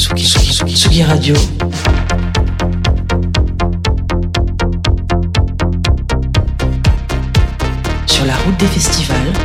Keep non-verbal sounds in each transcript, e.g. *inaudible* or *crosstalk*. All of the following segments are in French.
Tsugi, Tsugi, Tsugi, Radio. Sur la route des festivals.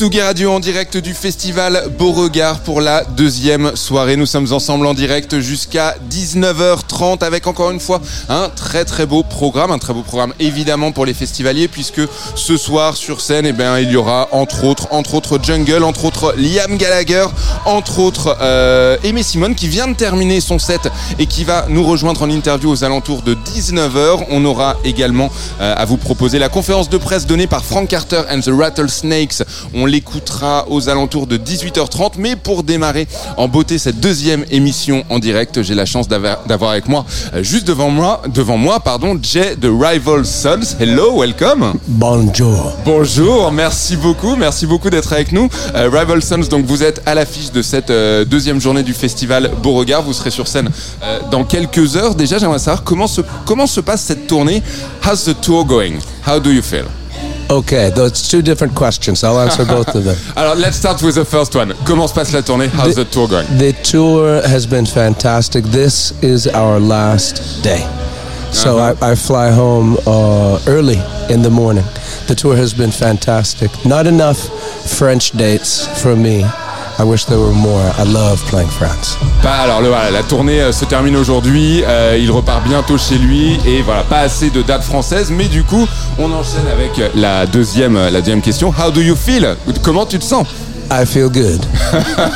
Tsugi Radio en direct du festival Beauregard pour la deuxième soirée. Nous sommes ensemble en direct jusqu'à 19h30 avec encore une fois un très très beau programme, un très beau programme évidemment pour les festivaliers puisque ce soir sur scène eh bien, il y aura entre autres entre autres Jungle, entre autres Liam Gallagher, entre autres euh, Aimé Simone qui vient de terminer son set et qui va nous rejoindre en interview aux alentours de 19h. On aura également euh, à vous proposer la conférence de presse donnée par Frank Carter and the Rattlesnakes. L'écoutera aux alentours de 18h30. Mais pour démarrer en beauté cette deuxième émission en direct, j'ai la chance d'avoir avec moi, euh, juste devant moi, devant moi, pardon, Jay de Rival Sons. Hello, welcome. Bonjour. Bonjour, merci beaucoup, merci beaucoup d'être avec nous. Euh, Rival Sons, donc vous êtes à l'affiche de cette euh, deuxième journée du festival Beauregard. Vous serez sur scène euh, dans quelques heures. Déjà, j'aimerais savoir comment se, comment se passe cette tournée. How's the tour going? How do you feel? Okay, those two different questions. I'll answer both of them. *laughs* Alors, let's start with the first one. Comment se passe la tournée? How's the, tour going? The tour has been fantastic. This is our last day. So Uh-huh. I, I fly home uh, early in the morning. The tour has been fantastic. Not enough French dates for me. I wish there were more. I love playing France. Bah, alors le, voilà, la tournée euh, se termine aujourd'hui, euh, il repart bientôt chez lui et voilà, pas assez de dates françaises, mais du coup on enchaîne avec la deuxième, euh, la deuxième question. How do you feel? Comment tu te sens? I feel good.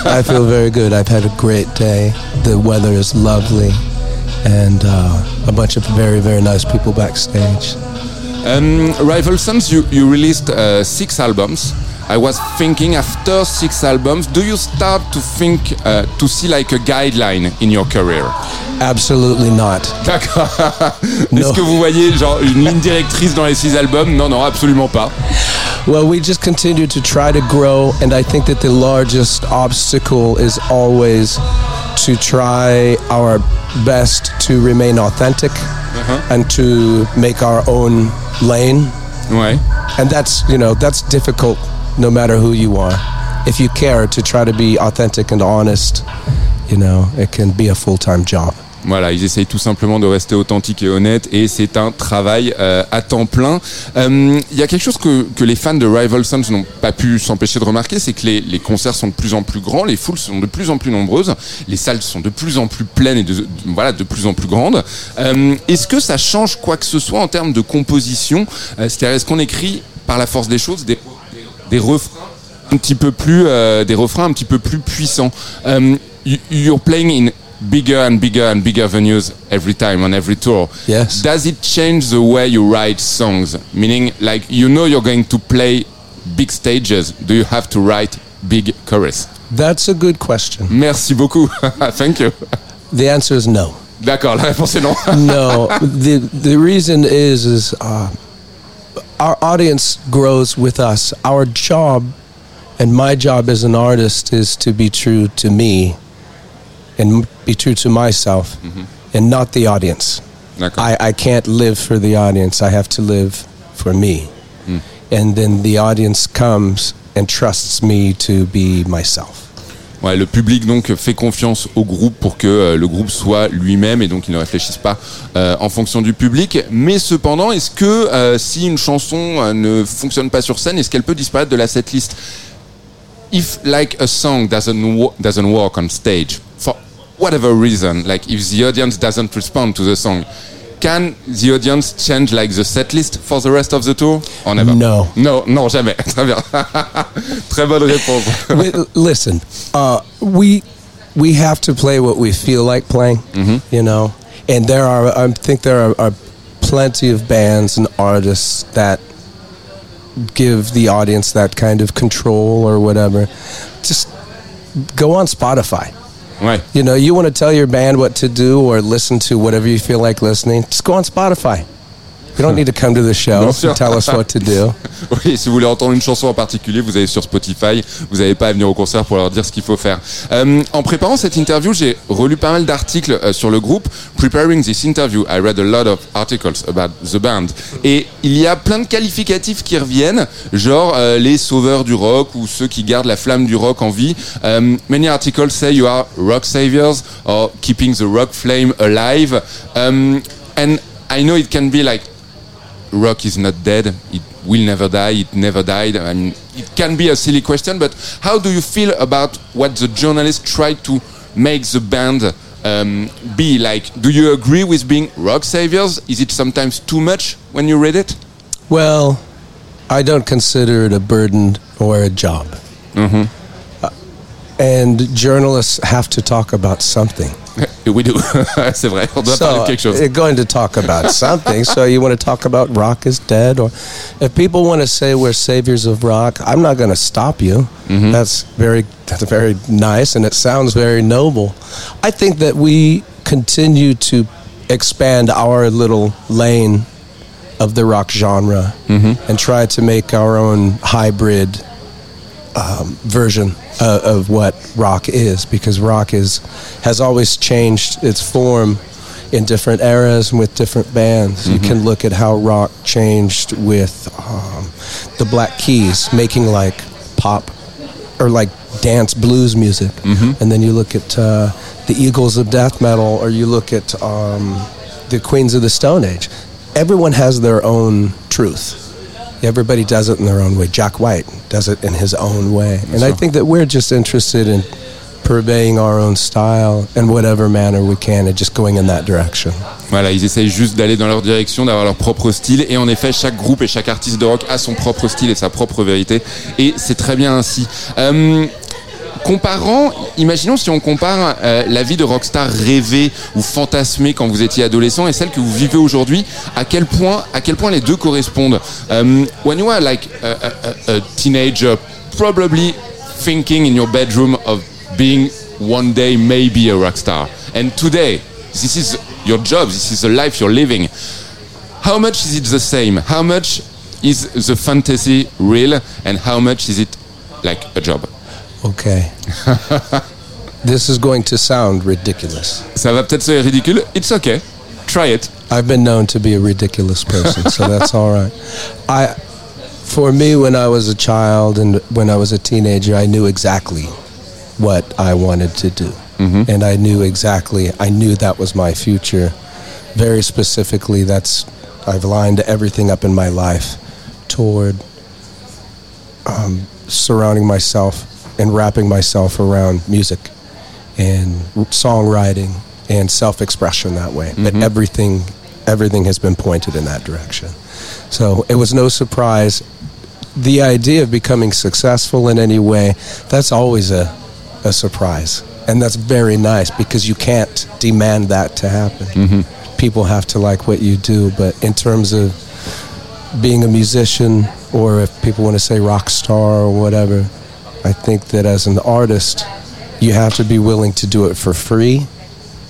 I feel very good. I've had a great day. The weather is lovely, and uh, a bunch of very, very nice people backstage. um, Rival Sons, you, you released uh, six albums. I was thinking after six albums, do you start to think uh, to see like a guideline in your career Absolutely not. D'accord. Est-ce que vous voyez genre une ligne directrice dans les six albums Non, non, absolument pas. Well, we just continue to try to grow, and I think that the largest obstacle is always to try our best to remain authentic and to make our own lane. Ouais. And that's, you know, that's difficult no matter who you are. If you care to try to be authentic and honest, you know, it can be a full time job. Voilà, ils essayent tout simplement de rester authentiques et honnêtes et c'est un travail euh, à temps plein. Euh, Il y a quelque chose que, les fans de Rival Sons n'ont pas pu s'empêcher de remarquer, c'est que les, concerts sont de plus en plus grands, les foules sont de plus en plus nombreuses, les salles sont de plus en plus pleines et de, voilà, de plus en plus grandes. Euh, est-ce que ça change quoi que ce soit en termes de composition? Euh, C'est-à-dire, est-ce qu'on écrit par la force des choses des, des refrains un petit peu plus euh, des refrains un petit peu plus puissants. Um, you, you're playing in bigger and bigger and bigger venues every time on every tour. Yes. Does it change the way you write songs? Meaning, like you know you're going to play big stages. Do you have to write big chorus? That's a good question. Merci beaucoup. *laughs* Thank you. The answer is no. D'accord, la réponse est non. no the the reason is is uh, our audience grows with us. Our job and my job as an artist is to be true to me and be true to myself mm-hmm. and not the audience. D'accord. I, I can't live for the audience. I have to live for me. Hmm. And then the audience comes and trusts me to be myself Ouais, le public donc fait confiance au groupe pour que euh, le groupe soit lui-même et donc ils ne réfléchissent pas euh, en fonction du public. Mais cependant, est-ce que euh, si une chanson ne fonctionne pas sur scène, est-ce qu'elle peut disparaître de la setlist? If like a song doesn't doesn't work on stage for whatever reason, like if the audience doesn't respond to the song, can the audience change like the setlist for the rest of the tour or never? No. Non, non, jamais. *laughs* Très bien. *laughs* Très bonne réponse. *laughs* Li- listen, uh, we we have to play what we feel like playing, you know. And there are, I think there are, are plenty of bands and artists that give the audience that kind of control or whatever. Just go on Spotify. Ouais. You know, you want to tell your band what to do or listen to whatever you feel like listening. Just go on Spotify. We don't need to come to the show and tell us what to do. *laughs* Oui, si vous voulez entendre une chanson en particulier, vous allez sur Spotify. Vous n'avez pas à venir au concert pour leur dire ce qu'il faut faire. Euh, en préparant cette interview, j'ai relu pas mal d'articles euh, sur le groupe. Preparing this interview, I read a lot of articles about the band. Et il y a plein de qualificatifs qui reviennent, genre euh, les sauveurs du rock ou ceux qui gardent la flamme du rock en vie. Um, many articles say you are rock saviors or keeping the rock flame alive. Um, and I know it can be like rock is not dead. It will never die. It never died. I mean, it can be a silly question, but how do you feel about what the journalists try to make the band um, be? Like, do you agree with being rock saviors? Is it sometimes too much when you read it? Well, I don't consider it a burden or a job. Mm-hmm. Uh, and journalists have to talk about something. *laughs* we do. *laughs* C'est vrai. On doit parler de quelque chose. they're going to talk about *laughs* something. so you want to talk about rock is dead, or if people want to say we're saviors of rock, I'm not going to stop you. Mm-hmm. That's very that's very nice, and it sounds very noble. I think that we continue to expand our little lane of the rock genre Mm-hmm. and try to make our own hybrid um, version uh, of what rock is because rock is has always changed its form in different eras and with different bands. You can look at how rock changed with um, the Black Keys making like pop or like dance blues music, and then you look at uh, the Eagles of death metal, or you look at um, the Queens of the Stone Age. Everyone has their own truth. Everybody does it in their own way. Jack White does it in his own way. And I sûr. think that we're just interested in purveying our own style in whatever manner we can and just going in that direction. Voilà, ils essayent juste d'aller dans leur direction, d'avoir leur propre style. Et en effet, chaque groupe et chaque artiste de rock a son propre style et sa propre vérité. Et c'est très bien ainsi. Euh, comparant, imaginons si on compare euh, la vie de rockstar rêvée ou fantasmée quand vous étiez adolescent et celle que vous vivez aujourd'hui, à quel point, à quel point les deux correspondent? Um, when you were like a- a- a teenager, probably thinking in your bedroom of being one day maybe a rock star, and today this is your job, this is the life you're living. How much is it the same? How much is the fantasy real, and how much is it like a job? Okay. *laughs* this is going to sound ridiculous. Ça va peut-être sonner ridicule. It's okay. Try it. I've been known to be a ridiculous person, so that's all right. I, for me, when I was a child and when I was a teenager, I knew exactly what I wanted to do, and I knew exactly. I knew that was my future. Very specifically, that's I've lined everything up in my life toward um, surrounding myself and wrapping myself around music and songwriting and self-expression that way. But mm-hmm. everything, everything has been pointed in that direction. So it was no surprise. The idea of becoming successful in any way, that's always a, a surprise. And that's very nice because you can't demand that to happen. Mm-hmm. People have to like what you do. But in terms of being a musician, or if people want to say rock star or whatever, I think that as an artist, you have to be willing to do it for free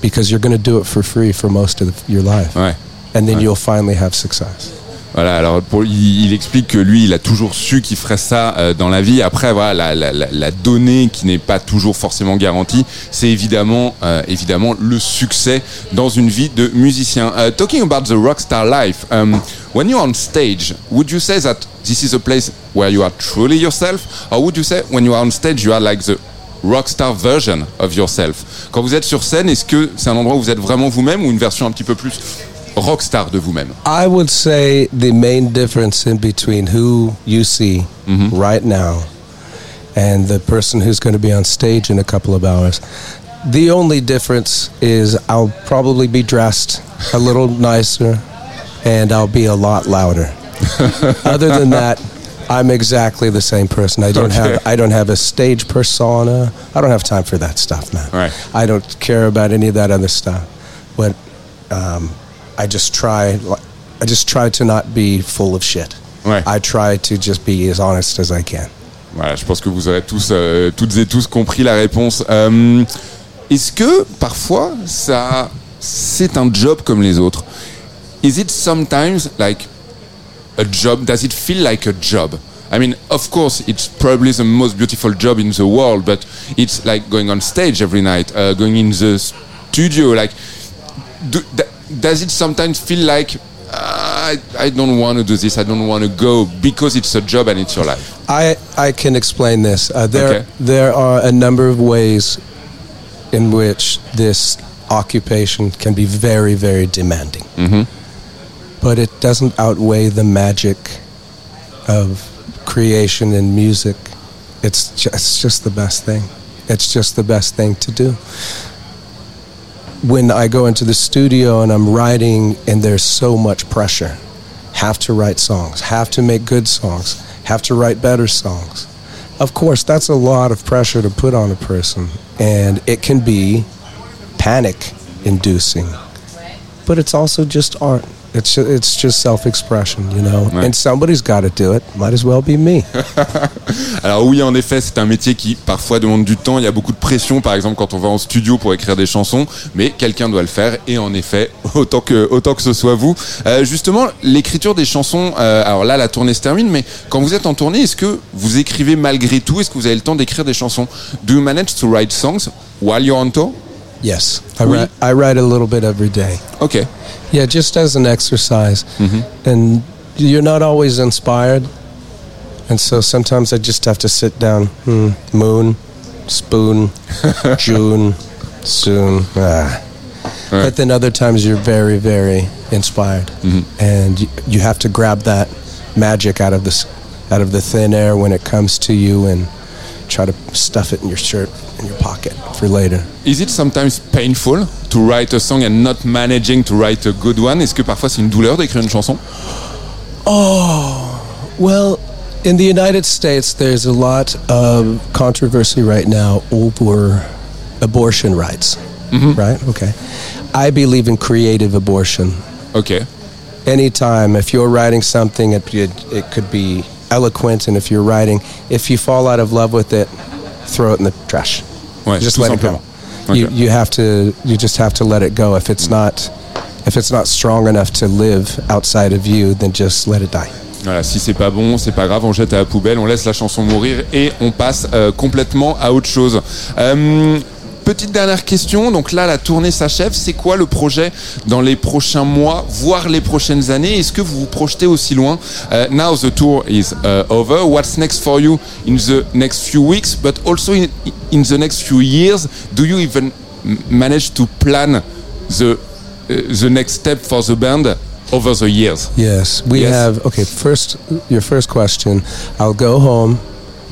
because you're going to do it for free for most of your life. Ouais. And then Ouais. you'll finally have success. Voilà, alors pour, il, il explique que lui, il a toujours su qu'il ferait ça euh, dans la vie. Après, voilà, la, la- la donnée qui n'est pas toujours forcément garantie, c'est évidemment, euh, évidemment le succès dans une vie de musicien. Uh, talking about the rockstar life, um, when you're on stage, would you say that this is a place where you are truly yourself, or would you say when you are on stage, you are like the rockstar version of yourself Quand vous êtes sur scène, est-ce que c'est un endroit où vous êtes vraiment vous-même ou une version un petit peu plus rockstar de vous-même I would say the main difference in between who you see mm-hmm. right now and the person who's going to be on stage in a couple of hours. The only difference is I'll probably be dressed a little nicer and I'll be a lot louder. *laughs* Other than that, I'm exactly the same person. I don't Okay. have I don't have a stage persona. I don't have time for that stuff, man. Right. I don't care about any of that other stuff. But um, I just try. I just try to not be full of shit. Ouais. I try to just be as honest as I can. Voilà, je pense que vous aurez tous, euh, toutes et tous compris la réponse. Euh, Est-ce que parfois, ça, c'est un job comme les autres is it sometimes like a job? Does it feel like a job? I mean, of course, it's probably the most beautiful job in the world, but it's like going on stage every night, uh, going in the studio. Like, do, does it sometimes feel like I, I don't want to do this. I don't want to go because it's a job and it's your life. I, I can explain this. Uh, there okay. there are a number of ways in which this occupation can be very very demanding, mm-hmm. But it doesn't outweigh the magic of creation and music. It's just, it's just the best thing. It's just the best thing to do when I go into the studio and I'm writing and there's so much pressure, have to write songs, have to make good songs, have to write better songs. Of course, that's a lot of pressure to put on a person, and it can be panic inducing. But it's also just art. It's just, it's just self-expression, you know? Ouais. And somebody's got to do it. Might as well be me. *laughs* Alors oui, en effet, c'est un métier qui parfois demande du temps. Il y a beaucoup de pression, par exemple, quand on va en studio pour écrire des chansons. Mais quelqu'un doit le faire. Et en effet, *laughs* autant que autant que ce soit vous. Euh, justement, l'écriture des chansons. Euh, alors là, la tournée se termine. Mais quand vous êtes en tournée, est-ce que vous écrivez malgré tout? Est-ce que vous avez le temps d'écrire des chansons? Do you manage to write songs while you're on tour? Yes, I, oui. write, I write a little bit every day. Okay. Yeah, just as an exercise. Mm-hmm. And you're not always inspired. And so sometimes I just have to sit down. Hmm, moon, spoon, *laughs* June, soon. Ah. Right. But then other times you're very, very inspired, mm-hmm. and you, you, have to grab that magic out of this, out of the thin air when it comes to you, and try to stuff it in your shirt in your pocket for later. Is it sometimes painful to write a song and not managing to write a good one? Est-ce que parfois c'est une douleur d'écrire une chanson? Oh, well, in the United States, there's a lot of controversy right now over abortion rights. Mm-hmm. Right? Okay. I believe in creative abortion. Okay. Anytime, if you're writing something, it, it, it could be eloquent, and if you're writing, if you fall out of love with it, throw it in the trash. Ouais, just let it go. Okay. You, you have to you just have to let it go. If it's mm. not if it's not strong enough to live outside of you, then just let it die. Voilà, si c'est pas bon, c'est pas grave, on jette à la poubelle, on laisse la chanson mourir et on passe euh, complètement à autre chose. Euh, Petite dernière question, donc là la tournée s'achève, c'est quoi le projet dans les prochains mois, voire les prochaines années? Est-ce que vous vous projetez aussi loin? Uh, Now the tour is uh, over, what's next for you in the next few weeks, but also in, in the next few years? Do you even manage to plan the, uh, the next step for the band over the years? Yes, we yes. have, okay, first, your first question, I'll go home,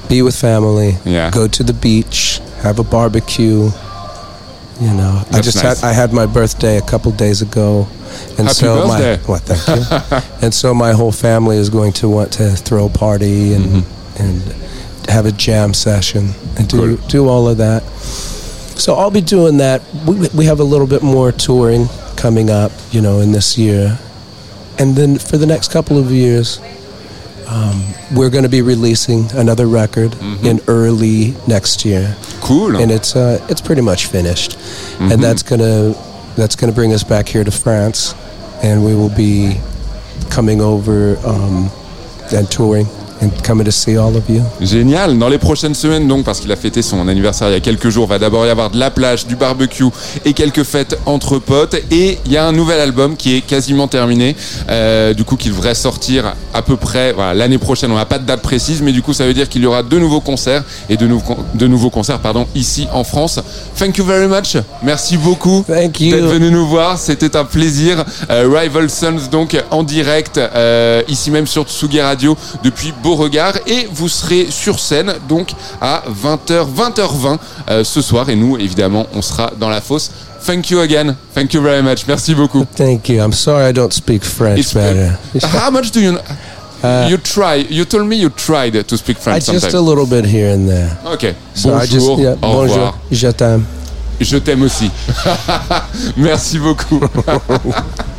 be with family, yeah. go to the beach, have a barbecue. You know, That's I just nice. had I had my birthday a couple days ago, and Happy so birthday. my what thank you. *laughs* and so my whole family is going to want to throw a party and mm-hmm. and have a jam session and do cool. do all of that. So I'll be doing that. We we have a little bit more touring coming up, you know, in this year, and then for the next couple of years, um, we're going to be releasing another record mm-hmm. in early next year. Cool. And it's uh, it's pretty much finished, mm-hmm. and that's gonna that's gonna bring us back here to France, and we will be coming over um, and touring coming to see all of you. Génial. Dans les prochaines semaines, donc, parce qu'il a fêté son anniversaire il y a quelques jours, va d'abord y avoir de la plage, du barbecue et quelques fêtes entre potes. Et il y a un nouvel album qui est quasiment terminé, euh, du coup, qui devrait sortir à peu près voilà, l'année prochaine. On n'a pas de date précise, mais du coup, ça veut dire qu'il y aura de nouveaux concerts et de, nouveaux, de nouveaux concerts, pardon, ici en France. Thank you very much. Merci beaucoup d'être venu nous voir. C'était un plaisir. Euh, Rival Sons, donc, en direct, euh, ici même sur Tsugi Radio depuis beau regard et vous serez sur scène donc à 20h, 20h20 euh, ce soir et nous évidemment on sera dans la fosse. Thank you again. Thank you very much. Merci beaucoup. Thank you. I'm sorry I don't speak French It's, better. How much do you uh, you try. You told me you tried to speak French. I just a little bit here and there. Ok. So bonjour. Just, yeah, au bonjour. revoir. Je t'aime. Je t'aime aussi. *laughs* Merci beaucoup. *laughs*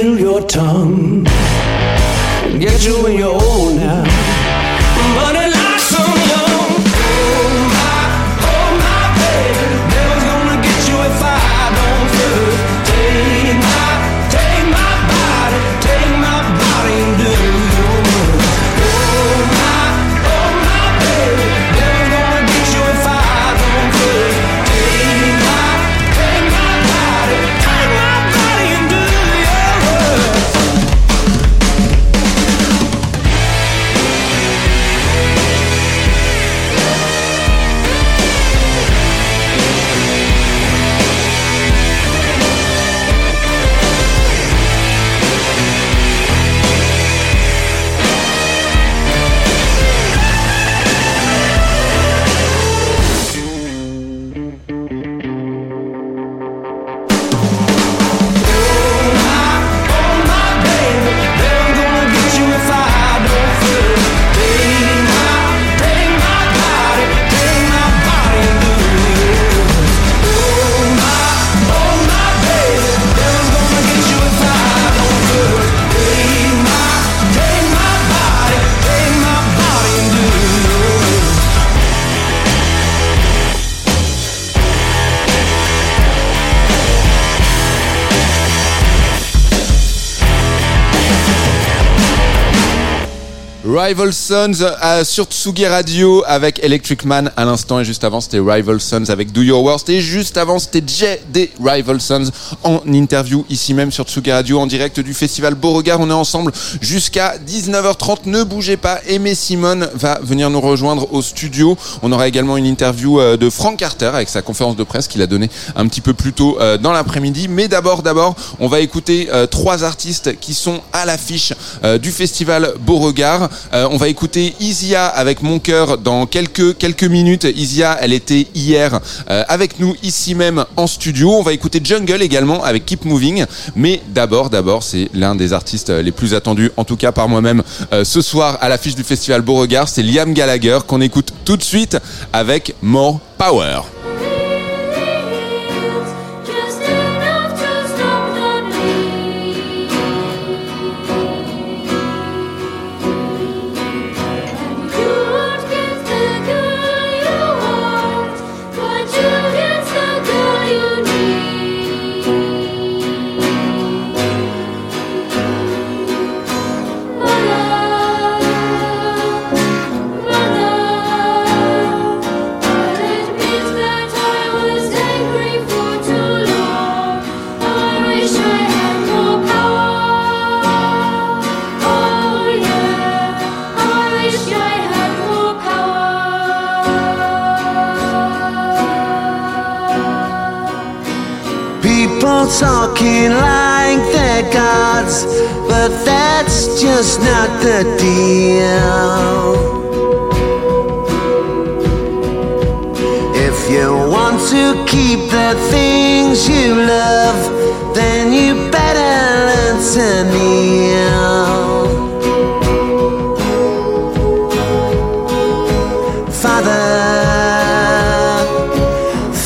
feel your tongue. Get you in your own now. Rival Sons euh, sur Tsugi Radio avec Electric Man à l'instant et juste avant c'était Rival Sons avec Do Your Worst et juste avant c'était Jay des Rival Sons en interview ici même sur Tsugi Radio en direct du festival Beauregard. On est ensemble jusqu'à 19h30. Ne bougez pas. Aimé Simone va venir nous rejoindre au studio. On aura également une interview euh, de Frank Carter avec sa conférence de presse qu'il a donné un petit peu plus tôt euh, dans l'après-midi. Mais d'abord, d'abord, on va écouter trois artistes qui sont à l'affiche du festival Beauregard. on va écouter Isia avec Mon cœur dans quelques quelques minutes. Isia, elle était hier avec nous ici même en studio. On va écouter Jungle également avec Keep Moving. Mais d'abord, d'abord, c'est l'un des artistes les plus attendus, en tout cas par moi-même, ce soir à l'affiche du festival Beauregard. C'est Liam Gallagher qu'on écoute tout de suite avec More Power. Not the deal. If you want to keep the things you love, then you better learn to kneel. Father,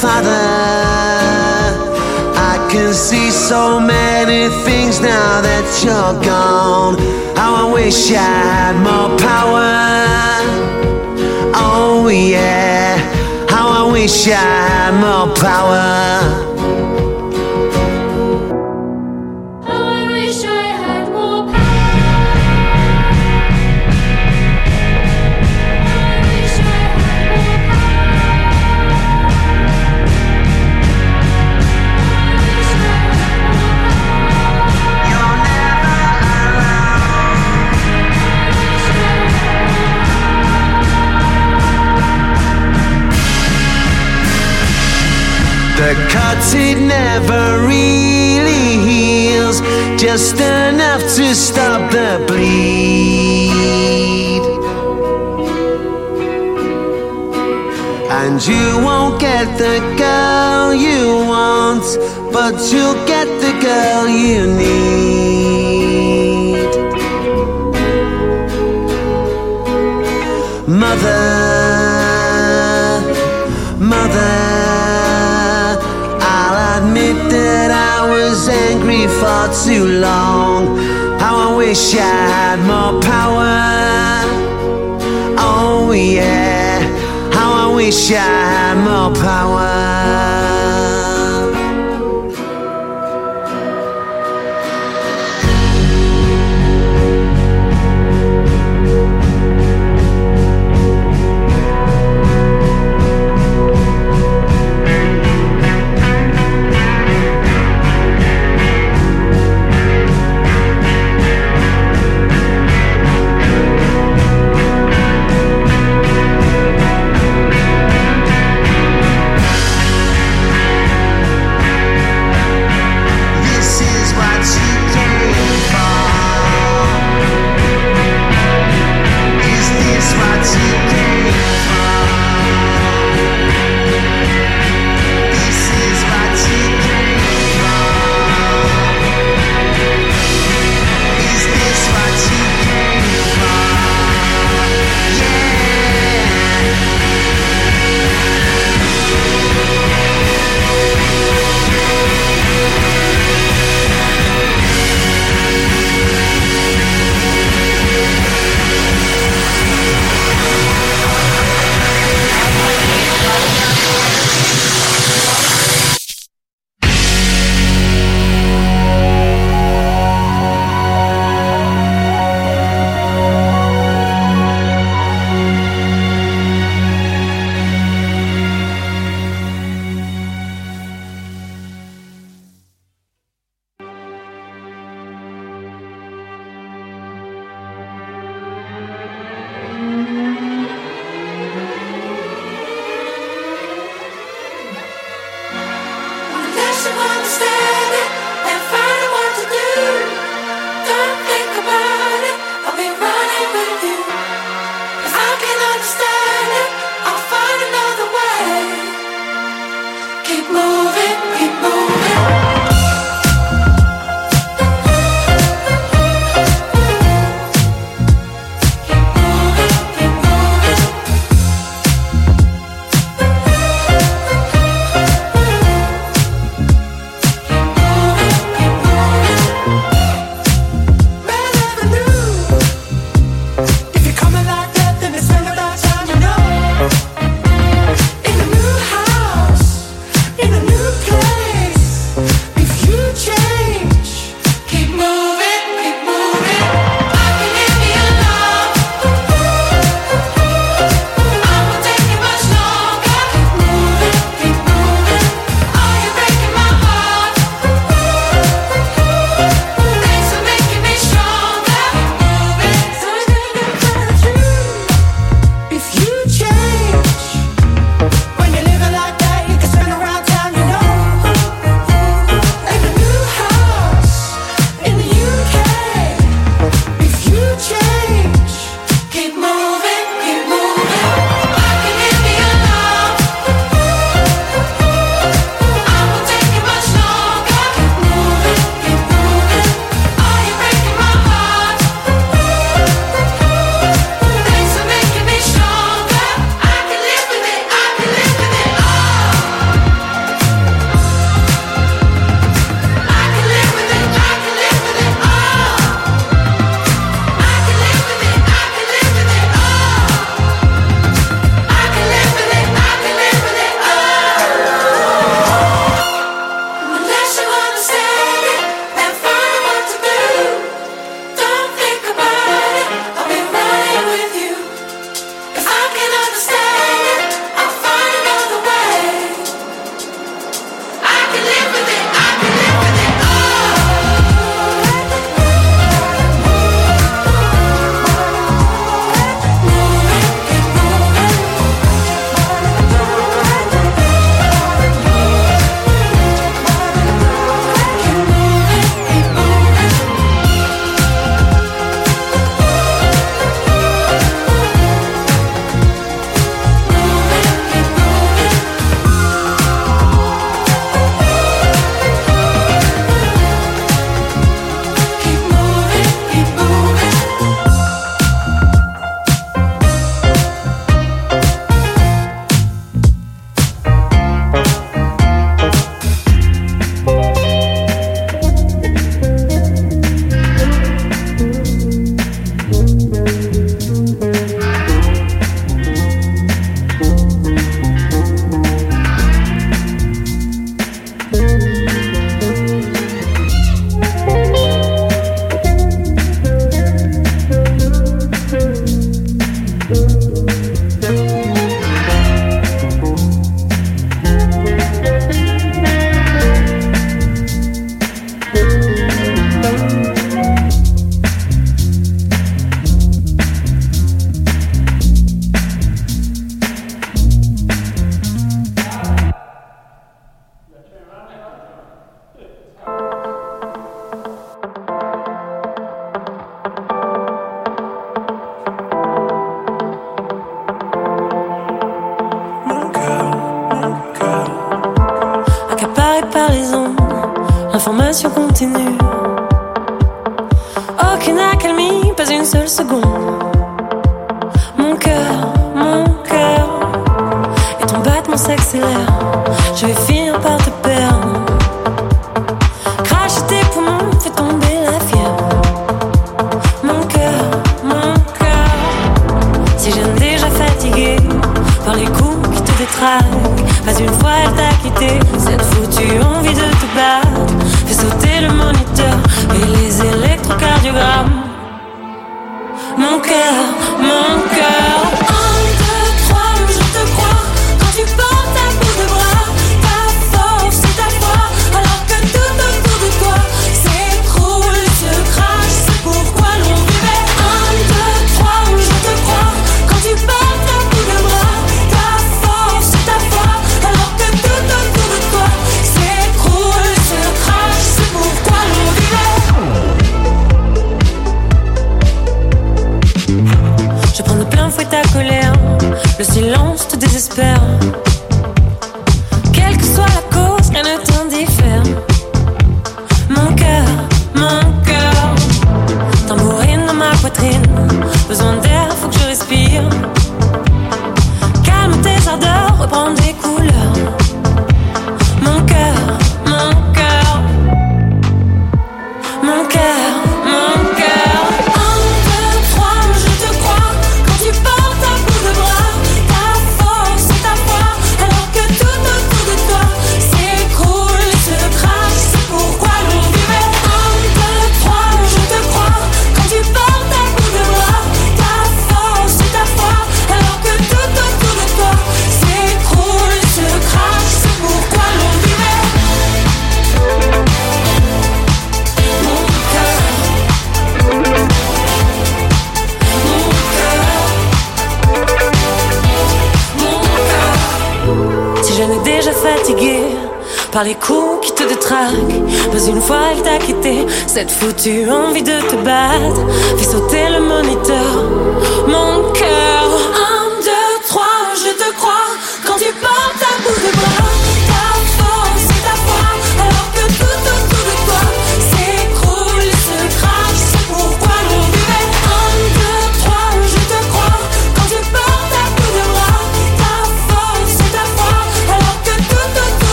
Father, I can see so many things now that you're gone. Wish I had more power. Oh yeah, how I wish I had more power. Never really heals, just enough to stop the bleed. And you won't get the girl you want, but you'll get the girl you need. Angry for too long. How I wish I had more power. Oh yeah, how I wish I had more power.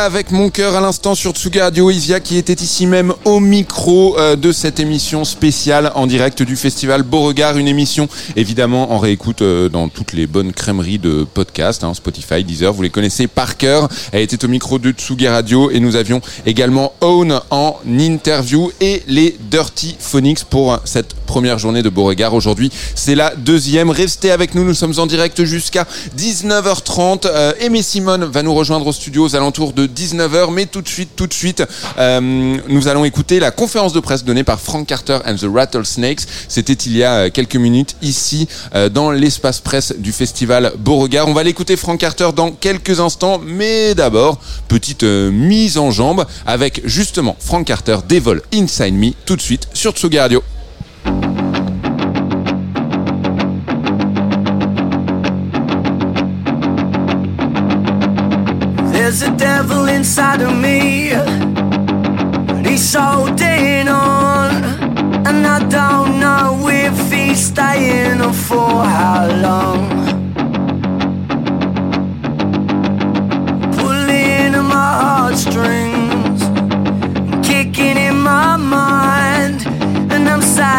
Avec mon cœur à l'instant sur Tsuga Radio. Isia qui était ici même au micro euh, de cette émission spéciale en direct du festival Beauregard. Une émission évidemment en réécoute euh, dans toutes les bonnes crèmeries de podcasts, hein, Spotify, Deezer, vous les connaissez par cœur. Elle était au micro de Tsuga Radio et nous avions également Own en interview et les Dirty Phonics pour cette première journée de Beauregard. Aujourd'hui, c'est la deuxième. Restez avec nous, nous sommes en direct jusqu'à 19h30. Euh, Aimé Simone va nous rejoindre au studio aux alentours de 19h, mais tout de suite, tout de suite, euh, nous allons écouter la conférence de presse donnée par Frank Carter and the Rattlesnakes. C'était il y a euh, quelques minutes ici euh, dans l'espace presse du festival Beauregard. On va l'écouter Frank Carter dans quelques instants, mais d'abord, petite mise en jambe avec justement Frank Carter Devil Inside Me tout de suite sur Tsuga Radio. There's a devil inside of me. He's holding on. And I don't know if he's staying or for how long. Pulling at my heartstrings, kicking in my mind.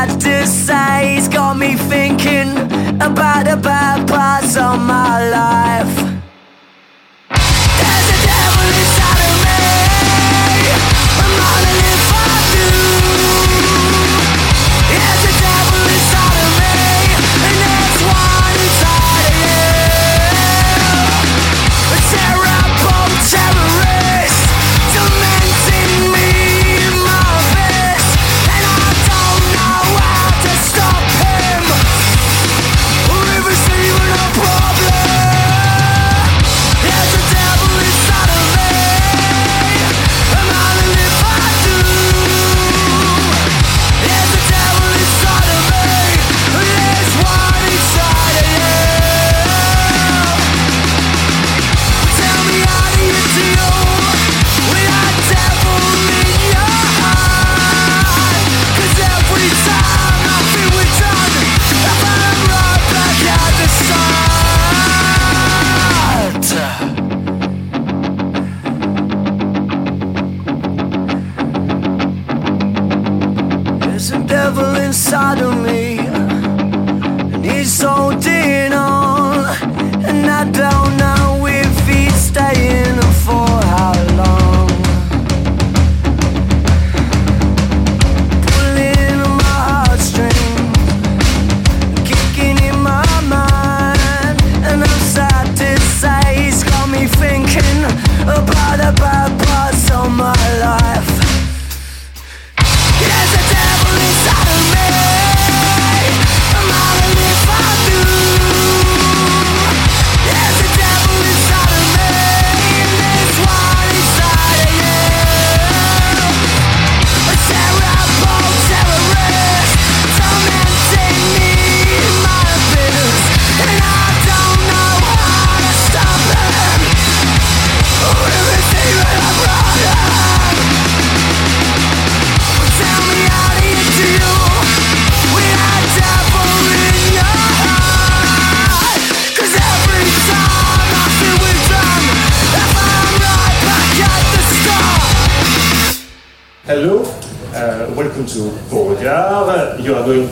Sad to say he's got me thinking about the bad parts of my life.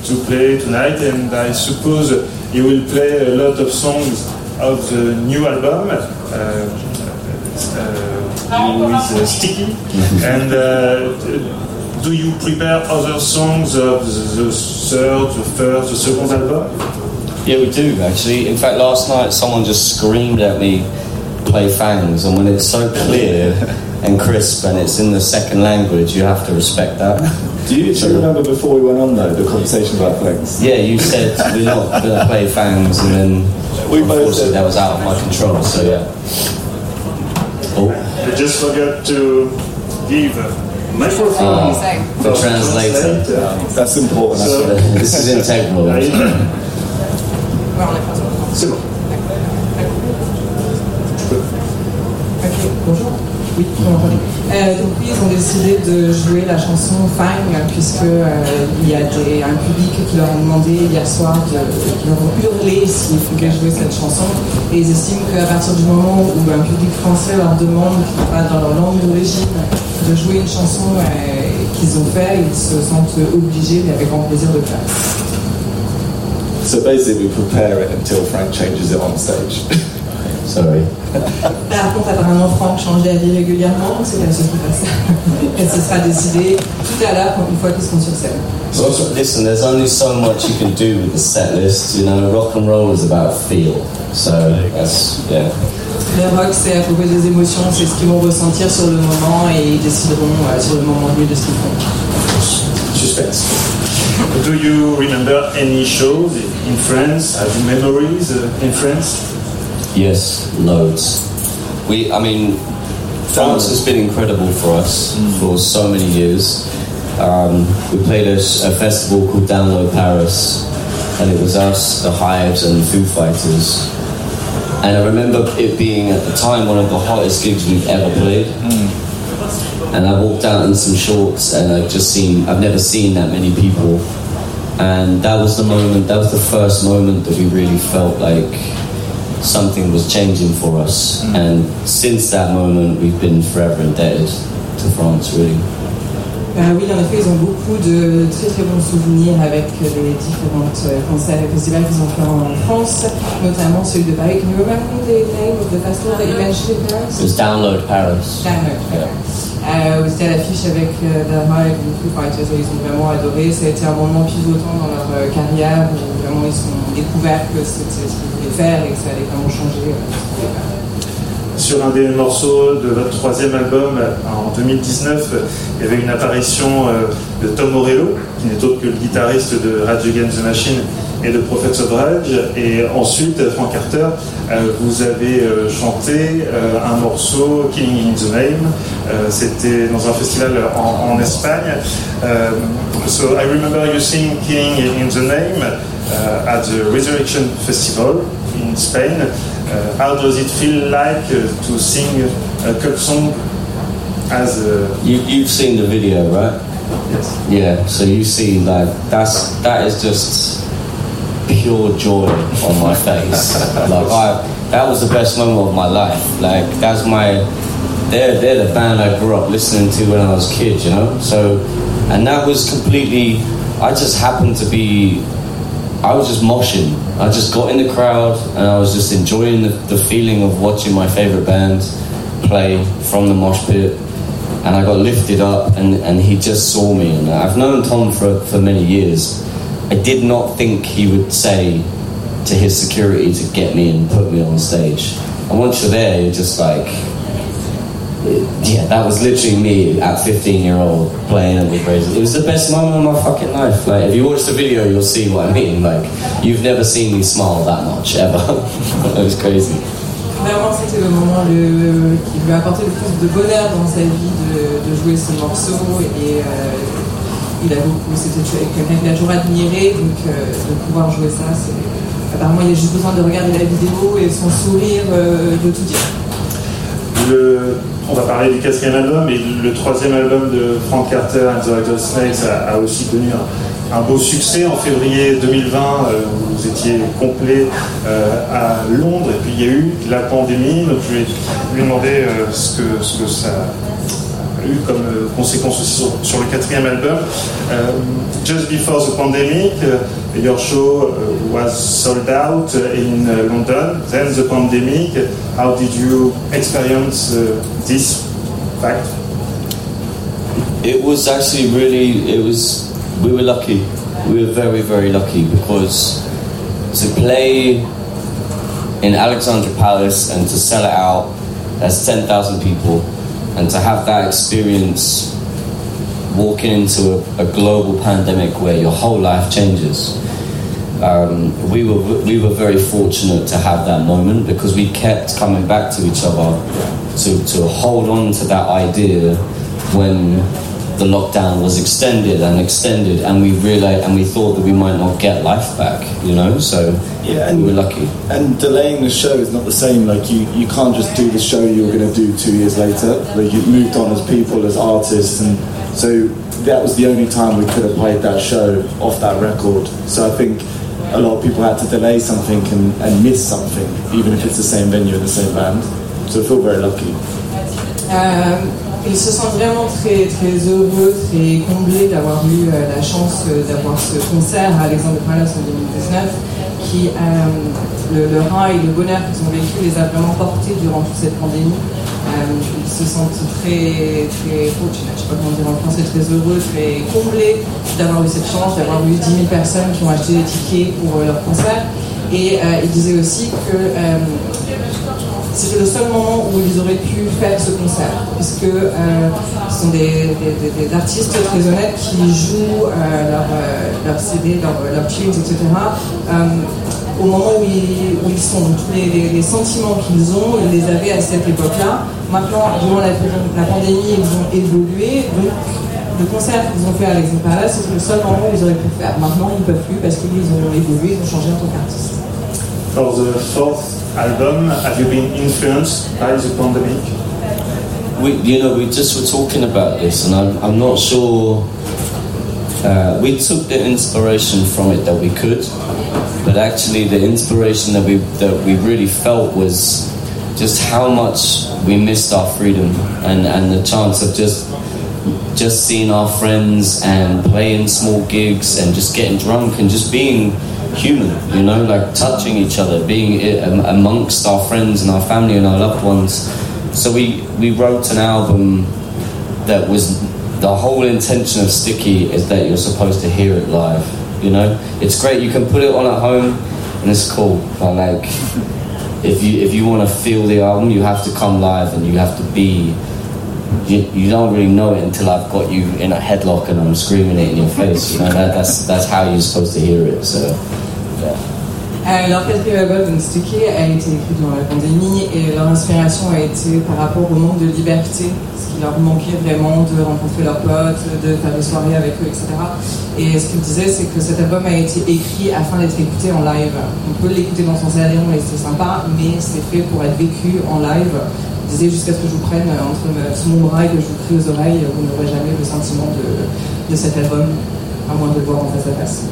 To play tonight, and I suppose you will play a lot of songs of the new album. Uh, uh, with uh, Sticky. *laughs* and uh, do you prepare other songs of the, the third, the first, the second album? Yeah, we do actually. In fact, last night someone just screamed at me, "Play Fangs," and when it's so clear *laughs* and crisp and it's in the second language, you have to respect that. *laughs* Do you, do remember before we went on though the conversation about things? Yeah, you said we're not going to play Fangs, and then We both unfortunately said- that was out of my control. So yeah. Oh, I just forgot to give microphone. oh the translator. That's important. So- actually. *laughs* This is integral. C'est bon. Ok, bonjour. Oui, vous m'entendez Euh, donc oui, ils ont décidé de jouer la chanson Fang puisque euh, il y a un public qui leur a demandé hier soir de, qui leur ont hurlé s'ils pouvaient jouer cette chanson et ils estiment qu'à partir du moment où un public français leur demande, pas dans leur langue d'origine, de jouer une chanson euh, qu'ils ont fait, ils se sentent obligés mais avec grand plaisir de le faire. So basically, we prepare it until Frank changes it on stage. *laughs* Sorry. Par contre, apparemment, Franck change d'avis régulièrement, donc c'est la seule qui passe. Et ce sera décidé tout à l'heure, une fois qu'ils seront sur scène. Well, listen, there's only so much you can do with the set list. You know, rock and roll is about feel. So that's yeah. Le rock, c'est à propos des émotions, c'est ce qu'ils vont ressentir sur le moment et ils décideront euh, sur le moment venu de ce qu'ils font. Suspense. Do you remember any shows in France? Have you memories uh, in France? Yes, loads. We, I mean, France has been incredible for us for so many years. Um, we played a festival called Download Paris, and it was us, the Hives, and the Foo Fighters. And I remember it being at the time one of the hottest gigs we've ever played. And I walked out in some shorts, and I've just seen, I've never seen that many people. And that was the moment, that was the first moment that we really felt like something was changing for us. And since that moment, we've been forever indebted to France, really. Euh, oui, en effet, ils ont beaucoup de très très bons souvenirs avec les différentes euh, concerts et festivals qu'ils ont fait en France, notamment celui de Paris. Can you remember the name of the festival that you mentioned in Paris? It was Download Paris. Diamond. Euh, où c'était à l'affiche avec euh, Hive et Foo Fighters ils ont vraiment adoré. Ça a été un moment pivotant dans leur euh, carrière où vraiment ils ont découvert que c'était ce qu'ils voulaient faire et que ça allait vraiment changer. euh. Sur un des morceaux de votre troisième album en 2019, il y avait une apparition euh, de Tom Morello, qui n'est autre que le guitariste de Rage Against the Machine et de Prophets of Rage. Et ensuite, Frank Carter, euh, vous avez euh, chanté euh, un morceau, Killing in the Name. Euh, C'était dans un festival en, Espagne. Euh, so I remember you sing Killing in the Name at the Resurrection Festival in Spain. Uh, how does it feel like uh, to sing a cult song as a You, you've seen the video, right? yes. Yeah. So you see, like that's that is just pure joy on my face. *laughs* like I, that was the best moment of my life. Like that's my, they're they're the band I grew up listening to when I was a kid. You know. So, and that was completely. I just happened to be. I was just moshing. I just got in the crowd and I was just enjoying the, the feeling of watching my favorite band play from the mosh pit and I got lifted up, and, and he just saw me. And I've known Tom for, for many years. I did not think he would say to his security to get me and put me on stage. And once you're there, you're just like, yeah, that was literally me at 15 year old playing the Brazen. It was the best moment of my fucking life. Like, if you watch the video, you'll see what I mean. Like, you've never seen me smile that much ever. *laughs* it was crazy. Vraiment, c'était le moment le- qui lui a apporté le plus de bonheur dans sa vie de, de jouer ce morceau et euh, il a beaucoup, c'était quelqu'un qu'il a toujours admiré, donc euh, de pouvoir jouer ça, c'est apparemment il a juste besoin de regarder la vidéo et son sourire euh, veut tout dire. On va parler du quatrième album, et le troisième album de Frank Carter and the White Snakes a, a aussi connu un, beau succès en février 2020. euh, vous étiez complet euh, à Londres, et puis il y a eu la pandémie. Donc je vais lui demander euh, ce, que, ce que ça eu comme conséquence aussi sur, le quatrième album. Just before the pandemic, your show uh, was sold out in uh, London. Then the pandemic. How did you experience uh, this fact? It was actually really, it was, we were lucky. We were very, very lucky because to play in Alexandra Palace and to sell it out as 10,000 people and to have that experience walking into a, a global pandemic where your whole life changes. Um, we were we were very fortunate to have that moment because we kept coming back to each other to, to hold on to that idea when the lockdown was extended and extended and we realized and we thought that we might not get life back you know so Yeah, and- we were lucky And delaying the show is not the same. Like you, you can't just do the show you were going to do two years later. Like you've moved on as people, as artists, and so that was the only time we could have played that show off that record. So I think a lot of people had to delay something and, and miss something, even if it's the same venue and the same band. So I feel very lucky. Euh, ils se sentent vraiment très, heureux, très comblés d'avoir eu euh, la chance d'avoir ce concert à Alexandre Palace en 2019 qui, euh, le, le rein et le bonheur qu'ils ont vécu les a vraiment portés durant toute cette pandémie. Ils se sentent très, très, fortunate, je sais pas comment dire en français, très heureux, très comblés d'avoir eu cette chance, d'avoir eu 10 000 personnes qui ont acheté des tickets pour euh, leur concert. Et euh, ils disaient aussi que euh, c'était le seul moment où ils auraient pu faire ce concert, puisque ce sont des, des- artistes très honnêtes qui jouent euh, leur, euh, leur CD, leur, leur tunes, etc. au moment où ils, où ils sont. Tous les, les- les sentiments qu'ils ont, ils les avaient à cette époque-là. Maintenant, durant la, la pandémie, ils ont évolué. Donc, le concert qu'ils ont fait à Palace, c'était le seul moment où ils auraient pu le faire. Maintenant, ils ne peuvent plus parce qu'ils ont évolué, ils ont changé en tant qu'artistes. For the fourth album, have you been influenced by the pandemic? we you know we just were talking about this and I'm, I'm not sure uh, we took the inspiration from it that we could but actually the inspiration that we that we really felt was just how much we missed our freedom and and the chance of just just seeing our friends and playing small gigs and just getting drunk and just being human, you know, like touching each other, being amongst our friends and our family and our loved ones. So we, we wrote an album that was the whole intention of Sticky is that you're supposed to hear it live, you know? It's great, you can put it on at home and it's cool, but like if you if you want to feel the album, you have to come live and you have to be you, you don't really know it until I've got you in a headlock and I'm screaming it in your face. You know that, that's that's how you're supposed to hear it. So yeah. Leur quatrième album, donc Sticky, a été écrit durant la pandémie et leur inspiration a été par rapport au manque de liberté, leur manquait vraiment de rencontrer leurs potes, de faire des soirées avec eux, etc. Et ce qu'ils disaient, c'est que cet album a été écrit afin d'être écouté en live. On peut l'écouter dans son salon et c'est sympa, mais c'est fait pour être vécu en live. Ils disaient jusqu'à ce que je vous prenne entre sous mon bras et que je vous crie aux oreilles, vous n'aurez jamais le sentiment de, cet album, à moins de le voir en face à face.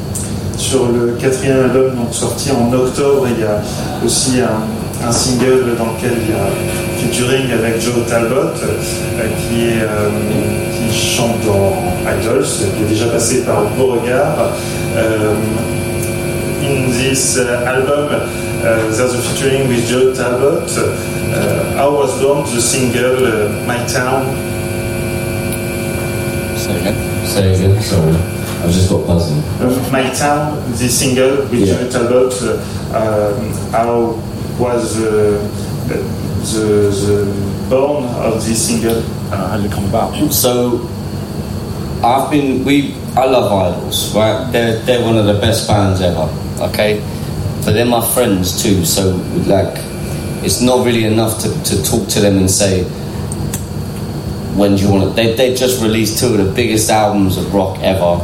Sur le quatrième album, donc sorti en octobre, il y a aussi un single dans lequel il y a featuring avec Joe Talbot, euh, qui, est, euh, qui chante dans Idols, qui est déjà passé par Beauregard. Euh, in this album, there's a featuring with Joe Talbot. How was born the single uh, My Town? Say again. Say again. Sorry, I just got buzzing. My Town, the single with Yeah. Joe Talbot, uh, um, how was uh, the, the born of this single? Uh, how did it come about? So I've been we I love Idols, right? They're they're one of the best bands ever. Okay, but they're my friends too. So like, it's not really enough to, to talk to them and say. When do you want to? They, they just released two of the biggest albums of rock ever.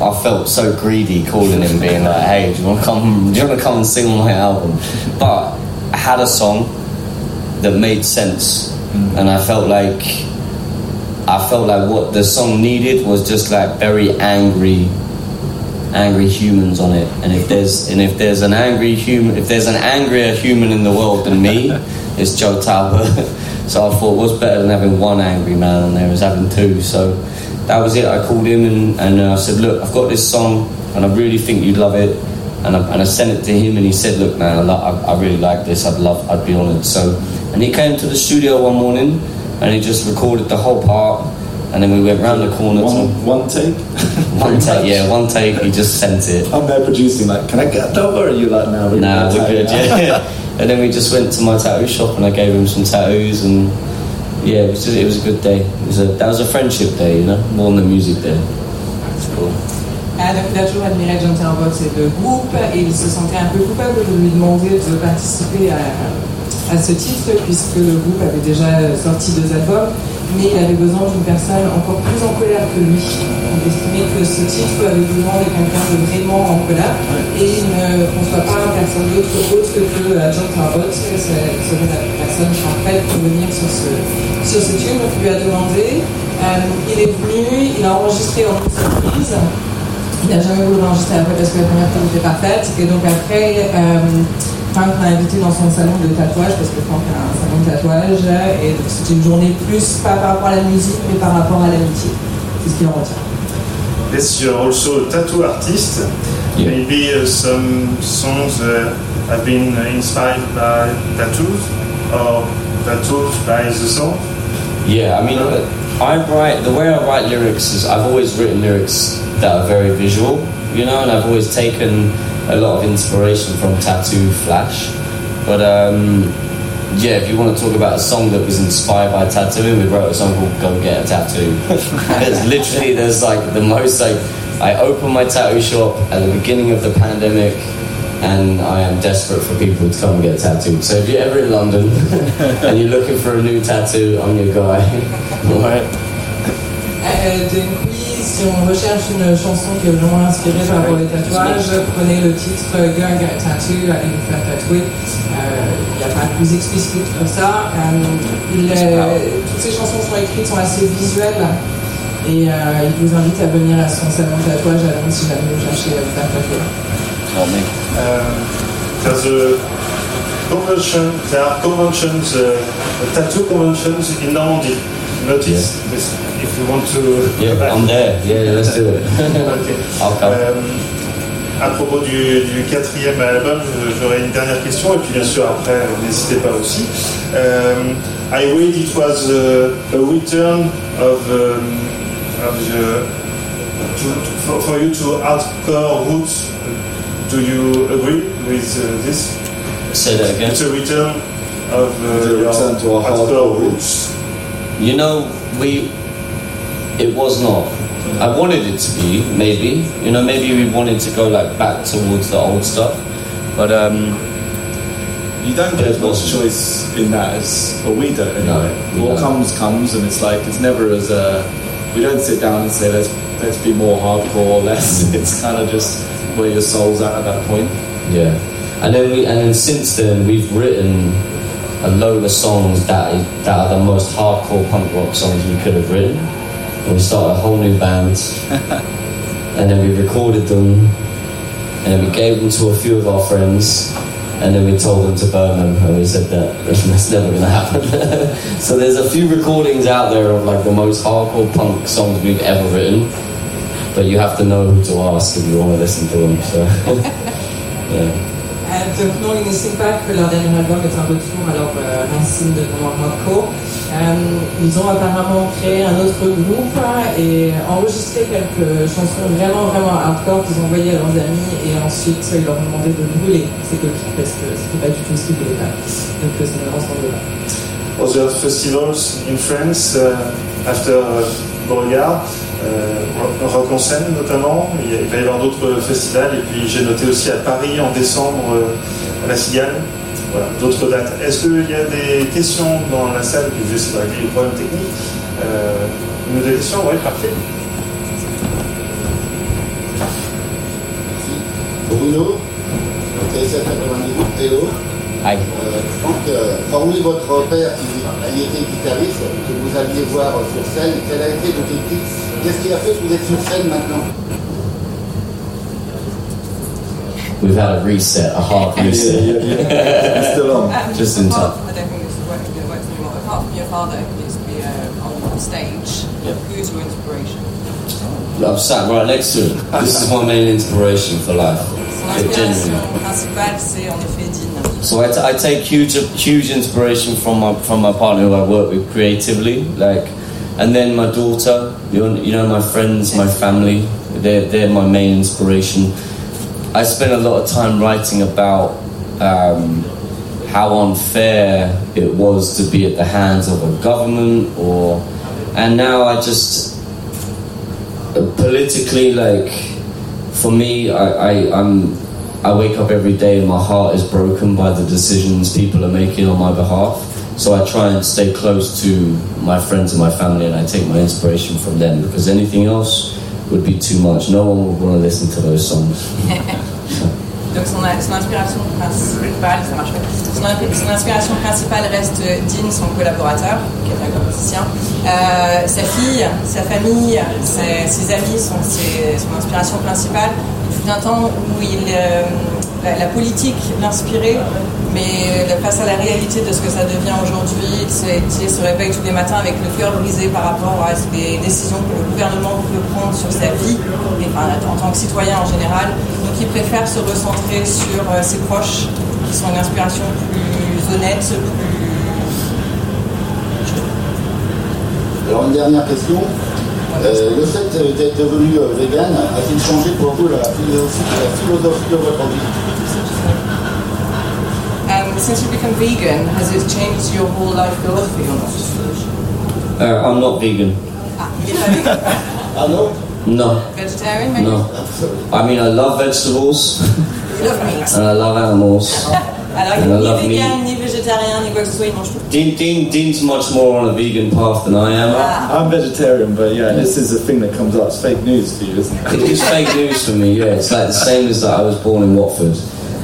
I felt so greedy calling him, being like, "Hey, do you want to come? Do you want to come and sing on my album?" But I had a song that made sense, and I felt like I felt like what the song needed was just like very angry, angry humans on it. And if *laughs* there's and if there's an angry human, if there's an angrier human in the world than me, *laughs* it's Joe Talbot. *laughs* So I thought, what's better than having one angry man on there is having two. So that was it. I called him and, and uh, I said, look, I've got this song and I really think you'd love it. And I, and I sent it to him and he said, look, man, I, lo- I, I really like this. I'd love, I'd be honoured. So, and he came to the studio one morning and he just recorded the whole part. And then we went round the corner to One, one take. *laughs* one take, yeah, one take. He just sent it. I'm there producing. Like, can I get that over? Or are you like, now? Nah, we're good. Yeah. *laughs* and then we just went to my tattoo shop and I gave him some tattoos and yeah, it was just, it was a good day. It was a that was a friendship day, you know, more than the music day. It's cool. Ah, donc il a toujours admiré John Talbot et le groupe et il se sentait un peu coupable de lui demander de participer à, à ce titre puisque le groupe avait déjà sorti deux albums mais il avait besoin d'une personne encore plus en colère que lui. Il estimait que ce titre avait besoin de quelqu'un de vraiment en colère et il ne conçoit pas personne d'autre autre que euh, John Talbot que ce serait la personne parfaite pour venir sur ce, sur ce tube. Donc il lui a demandé, euh, il est venu, il a enregistré en surprise. Il n'a jamais voulu enregistrer après parce que la première fois était parfaite. Et donc après, euh, Frank m'a invité dans son salon de tatouage parce que Frank a un salon de tatouage. Et donc c'était une journée plus, pas par rapport à la musique, mais par rapport à l'amitié. C'est ce qu'il en retient. Yes, you're also a tattoo artist. Maybe uh, some songs uh, have been uh, inspired by tattoos or tattoos by the song? Yeah, I mean, I write the way I write lyrics is I've always written lyrics that are very visual, you know, and I've always taken a lot of inspiration from Tattoo Flash. But um, yeah, if you want to talk about a song that was inspired by tattooing, we wrote a song called "Go Get a Tattoo." *laughs* there's literally there's like the most like I opened my tattoo shop at the beginning of the pandemic. And I am desperate for people to come and get tattooed. So if you're ever in London *laughs* and you're looking for a new tattoo, I'm your guy. Alright. *laughs* Si on recherche une chanson qui est vraiment inspirée par rapport aux tatouages, prenez le titre Girl Get Tattoo, allez vous faire tatouer. Euh, Il n'y a pas plus explicite que ça. Euh, toutes ces chansons sont écrites, sont assez visuelles. Et euh, il vous invite à venir à son salon de tatouage à Londres si jamais vous cherchez à vous faire tatouer. There's a convention, there are conventions, uh, tattoo conventions in Normandy. Notice this you want to. Yeah, I'm there. Yeah, let's do it. Ok. *laughs* I'll come. Euh, à propos du, du quatrième album, euh, j'aurais une dernière question et puis bien sûr après euh, n'hésitez pas aussi. Um, I read it was uh, a return of, um, of the, to, to- for, you to hardcore roots. Do you agree with uh, this? Say that again. It's a return of uh, a return hardcore roots. You know, we. It was not. I wanted it to be, maybe. You know, maybe we wanted to go like back towards the old stuff, but um, You don't get as much choice in that as, or we don't anyway. we what don't. comes comes, and it's like it's never as uh, we don't sit down and say let's let's be more hardcore or less. it's kind of just where your soul's at at that point. yeah. And then we, and then since then we've written a load of songs that that are the most hardcore punk rock songs we could have written. And we started a whole new band, *laughs* and then we recorded them, and then we gave them to a few of our friends, and then we told them to burn them, and we said that *laughs* that's never going to happen. *laughs* so there's a few recordings out there of like the most hardcore punk songs we've ever written, but you have to know who to ask if you want to listen to them. So yeah. Donc non, Linkin Park, leur dernier album est un retour à leur racine de vraiment hardcore. Euh, ils ont apparemment créé un autre groupe hein, et enregistré quelques chansons vraiment vraiment hardcore qu'ils ont envoyées à leurs amis et ensuite ils leur ont demandé de brûler ces copies parce que c'était pas du tout ce qu'ils voulaient faire. Donc euh, ça ne ressemble pas. Other festivals in France uh, after uh, Beauregard, uh, Rock en scène notamment. Il, y il va y avoir d'autres festivals et puis j'ai noté aussi à Paris en décembre euh, à la Cigale. Voilà, d'autres dates. Est-ce qu'il y a des questions dans la salle je sais pas, les problèmes techniques. Euh, une ou deux questions Oui, parfait. Bruno, TSF 98, hello. Aïe. Euh, Franck, euh, hormis votre père qui a été guitariste, que vous alliez voir sur scène, quel a été le déclic Qu'est-ce qui a fait que vous êtes sur scène maintenant? We've had a reset, a hard reset. It's still on. Just in time. I don't think this is working, it works anymore. Apart from your your father who used to be uh, on stage. Who's your inspiration? I'm sat right next to him. This is my main inspiration for life. Son Like, inspiration genuinely. principale, c'est en effet Dean. So I, t- I take huge huge inspiration from my from my partner who I work with creatively, like, and then my daughter. You know, you know my friends, my family. They're they're my main inspiration. I spent a lot of time writing about um, how unfair it was to be at the hands of a government, or and now I just politically like for me I, I I'm I wake up every day and my heart is broken by the decisions people are making on my behalf. So I try and stay close to my friends and my family and I take my inspiration from them because anything else would be too much no one would want to listen to those songs *laughs* Donc son, inspiration principale, reste Dean, son collaborateur, qui est un. Euh, sa fille, sa famille, ses, amis sont son inspiration principale. Il fut un temps où euh, la politique l'inspirait, mais face à la réalité de ce que ça devient aujourd'hui, il se, il se réveille tous les matins avec le cœur brisé par rapport à des décisions que le gouvernement peut prendre sur sa vie, en tant que citoyen en général. Donc il préfère se recentrer sur euh, ses proches, qui sont une inspiration plus honnête, plus Alors une dernière question. Euh, le fait d'être devenu euh, vegan a-t-il changé pour vous la philosophie, la philosophie de votre vie? Since you've become vegan, has it changed your whole life philosophy or not? uh, I'm not vegan Ah, il est pas vegan. Ah non no Vegetarian, maybe? no I mean I love vegetables You love meat. and I love animals *laughs* Alors, And I love ni meat. vegan, ni végétarien, ni quoi que ce soit, il mange tout. Dean, Dean, Dean's much more on a vegan path than I am. I'm vegetarian, but yeah, this is a thing that comes up. It's fake news for you, isn't it? It's fake news for me, yeah. It's like the same as that I was born in Watford.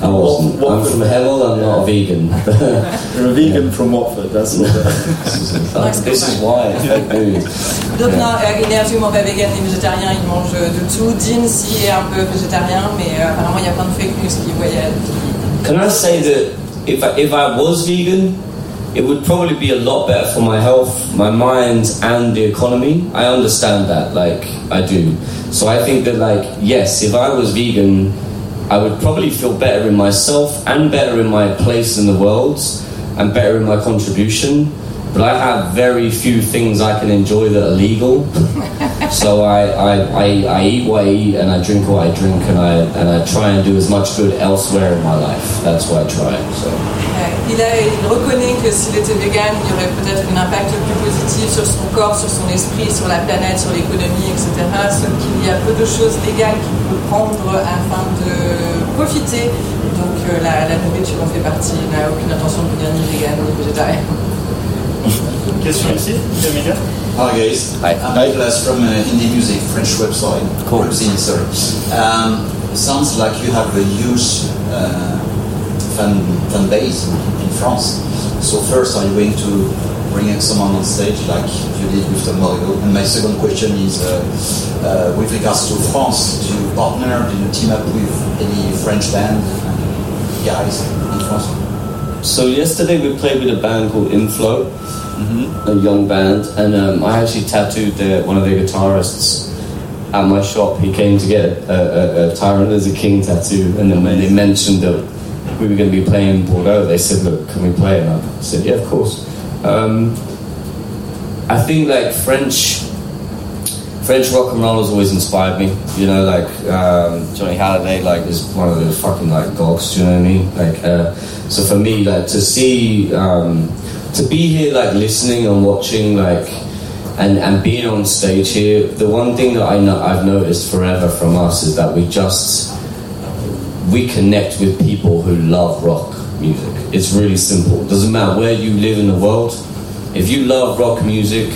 I wasn't. I'm from Hemel, I'm not a vegan. *laughs* You're a vegan from Watford, that's what *laughs* this is why it's fake news. *laughs* Donc non, euh, il n'est absolument pas vegan ni végétarien, il mange de tout. Dean, si, est un peu végétarien, mais euh, apparemment il y a plein de fake news qui voyagent. Can I say that if I, if I was vegan, it would probably be a lot better for my health, my mind, and the economy. I understand that, like, I do. So I think that, like, yes, if I was vegan, I would probably feel better in myself and better in my place in the world and better in my contribution. But I have very few things I can enjoy that are legal. *laughs* so I, I, I, I eat what I eat and I drink what I drink and I, and I try and do as much good elsewhere in my life. That's what I try. So. Il, a- il reconnaît que s'il était vegan, il y aurait peut-être un impact plus positif sur son corps, sur son esprit, sur la planète, sur l'économie, etc. Sauf qu'il y a peu de choses légales qu'il peut prendre afin de profiter. Donc euh, la, la nourriture en fait partie. Il n'a aucune intention de devenir ni vegan ni végétarien. Question ici, Emilia Hi guys. Hi. I'm Nicholas from uh, Indie Music, French website. Cool. Webzine, sorry. Um, sounds like you have a huge uh, fan, fan base in France. So first, are you going to bring someone on stage like you did with Tom Morello? And my second question is, uh, uh, with regards to France, do you partner, do you team up with any French band guys in France? So yesterday we played with a band called Inflow, a young band, and um, I actually tattooed their, one of their guitarists at my shop. He came to get a, a, a Tyrant as a King tattoo, and then when they mentioned that we were going to be playing Bordeaux, they said, "Look, can we play?" And I said, "Yeah, of course." Um, I think like French. French rock and roll has always inspired me. You know, like um, Johnny Halliday, like is one of those fucking like gods. Do you know what I mean? Like, uh, so for me, like to see, um, to be here, like listening and watching, like, and and being on stage here. The one thing that I know I've noticed forever from us is that we just we connect with people who love rock music. It's really simple. It doesn't matter where you live in the world. If you love rock music,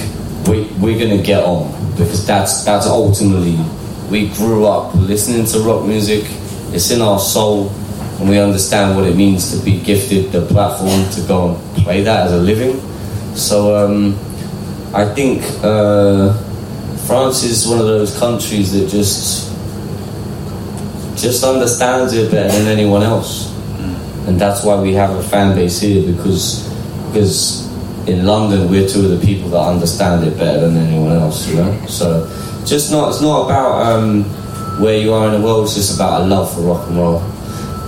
we, we're gonna get on because that's that's ultimately we grew up listening to rock music. It's in our soul, and we understand what it means to be gifted the platform to go and play that as a living. So um, I think uh, France is one of those countries that just just understands it better than anyone else, and that's why we have a fan base here because because in London, we're two of the people that understand it better than anyone else, you know. So, just not it's not about um, where you are in the world. It's just about a love for rock and roll.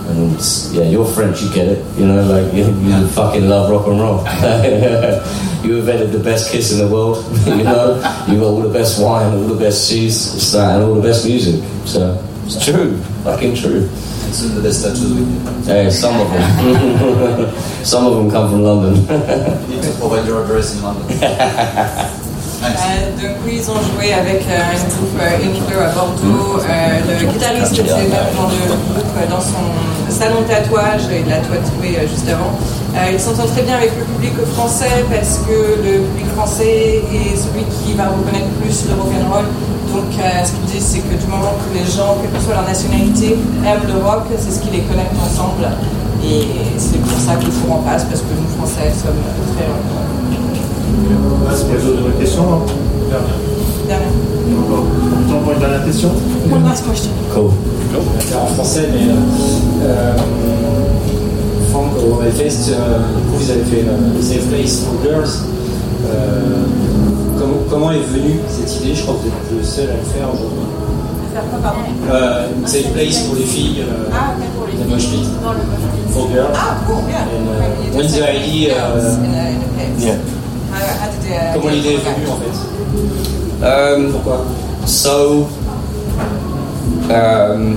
And yeah, you're French, you get it. You know, like *laughs* you, you fucking love rock and roll. *laughs* you invented the best kiss in the world. *laughs* You know, you got all the best wine, all the best cheese, and all the best music. So it's true, fucking true. And soon the best tattoos with you. Yeah, some of them. some of them come from London. You need to provide your address in London. Euh, donc oui, ils ont joué avec euh, un groupe euh, à Bordeaux. Euh, le guitariste était même dans le groupe, dans son salon de tatouage, il l'a tatoué juste avant. Euh, il s'entend très bien avec le public français parce que le public français est celui qui va reconnaître plus le rock'n'roll. Donc ce qu'ils disent, c'est que du moment que les gens, quelle que soit leur nationalité, aiment le rock, c'est ce qui les connecte ensemble. Et c'est pour ça que le courant passe, parce que nous, Français, sommes très. Est-ce qu'il y a d'autres questions Dernière. Temps pour une dernière question One last question. Cool. en français, mais euh, euh, Franck, au Hellfest, euh, vous avez fait euh, Safe Place for Girls. Euh, comment, comment est venue cette idée? Je crois que vous êtes le seul à le faire aujourd'hui. Faire quoi, pardon? Euh, une Safe Place pour les filles, euh, Ah, ok, pour les the mosh pit, Dans le mosh pit. for girls. Ah, cool, yeah. And, uh, just the idea, uh. Yeah. How- did the- Comment l'idée est venue en fait Um, Pourquoi So, um,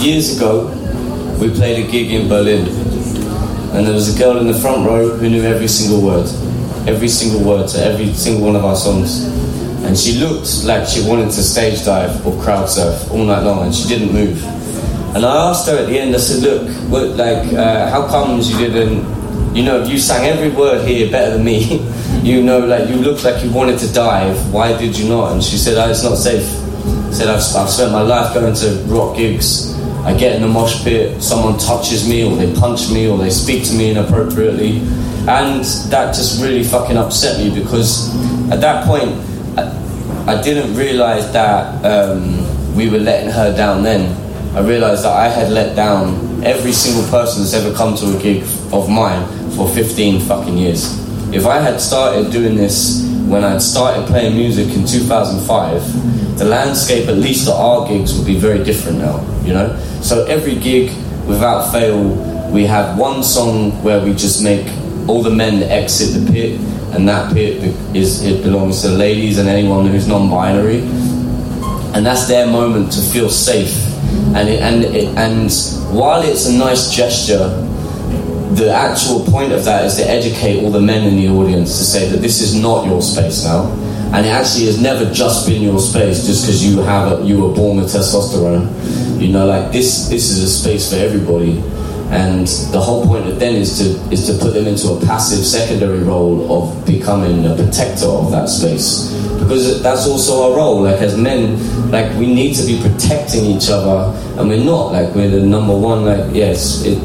years ago, we played a gig in Berlin, and there was a girl in the front row who knew every single word, every single word to every single one of our songs. And she looked like she wanted to stage dive or crowd surf all night long, and she didn't move. And I asked her at the end, I said, Look, what, like, uh, how comes you didn't, you know, you sang every word here better than me. *laughs* you know, like, you looked like you wanted to dive. Why did you not? And she said, oh, It's not safe. said, I've, I've spent my life going to rock gigs. I get in the mosh pit, someone touches me, or they punch me, or they speak to me inappropriately. And that just really fucking upset me because at that point, I, I didn't realize that um, we were letting her down then. I realized that I had let down every single person that's ever come to a gig of mine for 15 fucking years. If I had started doing this when I'd started playing music in 2005, the landscape, at least at our gigs, would be very different now, you know? So every gig, without fail, we have one song where we just make all the men exit the pit, and that pit is it belongs to ladies and anyone who's non-binary, and that's their moment to feel safe. And it, and it, and while it's a nice gesture, the actual point of that is to educate all the men in the audience to say that this is not your space now, and it actually has never just been your space just because you have a, you were born with testosterone. You know, like this this is a space for everybody, and the whole point of then is to is to put them into a passive secondary role of becoming a protector of that space because that's also our role. Like as men, like we need to be protecting each other, and we're not. Like we're the number one. Like yes, it.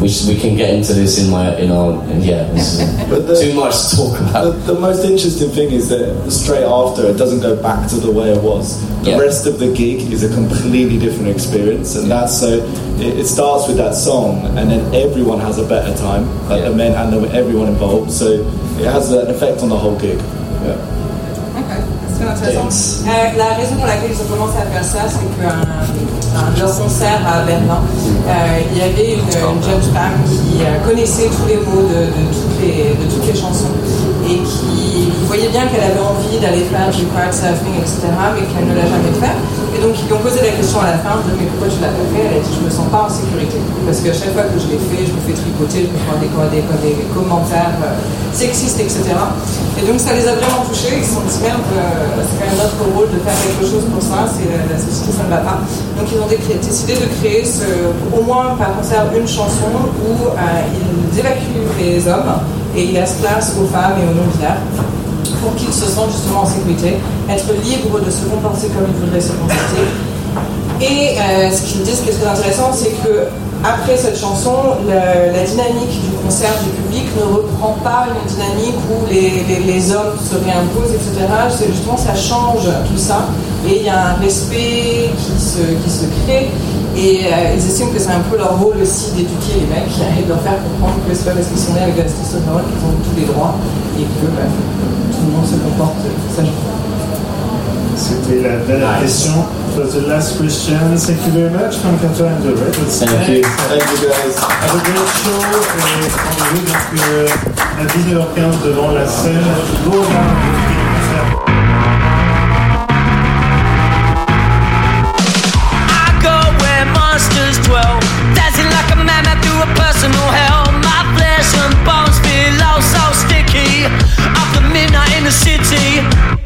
We, sh- we can get into this in my in our and yeah. This is *laughs* too much to talk about. The, the most interesting thing is that straight after it doesn't go back to the way it was. The Yeah. rest of the gig is a completely different experience, and that's so. It, it starts with that song, and then everyone has a better time, like the men and the, everyone involved. So it has an effect on the whole gig. Yeah. Euh, la raison pour laquelle ils ont commencé à faire ça, c'est qu'un un de leurs concerts à Berlin, euh, il y avait une, une jeune femme qui euh, connaissait tous les mots de, de toutes, les, de toutes les chansons et qui voyait bien qu'elle avait envie d'aller faire du crowd surfing, etc., mais qu'elle ne l'a jamais fait. Et donc ils lui ont posé la question à la fin, mais pourquoi tu l'as pas fait? Elle a dit je me sens pas en sécurité. Parce qu'à chaque fois que je l'ai fait, je me fais tripoter, je me prends des, commentaires euh, sexistes, etc. Et donc ça les a vraiment touchés, ils se sont dit merde, euh, c'est quand même notre rôle de faire quelque chose pour ça, c'est la, société ça ne va pas. Donc ils ont dé- décidé de créer au moins par concert une chanson où euh, ils évacuent les hommes et ils laissent place aux femmes et aux non-binaires pour qu'ils se sentent justement en sécurité, être libres de se comporter comme ils voudraient se comporter. Et euh, ce qu'ils disent qui est très intéressant, c'est que après cette chanson, la dynamique du concert du public ne reprend pas une dynamique où les, hommes se réimposent, etc. C'est justement ça change tout ça. Et il y a un respect qui se, crée. Et euh, ils estiment que c'est un peu leur rôle aussi d'éduquer les mecs et de leur faire comprendre que c'est pas parce qu'ils sont nés avec de la qu'ils ont tous les droits et que bah, c'était la dernière question. It was the last question. Thank you very much, Francato and the Red. Thank you. Thank you guys. Have a great show. Et vous donc euh, à 10h15 devant la scène. the city.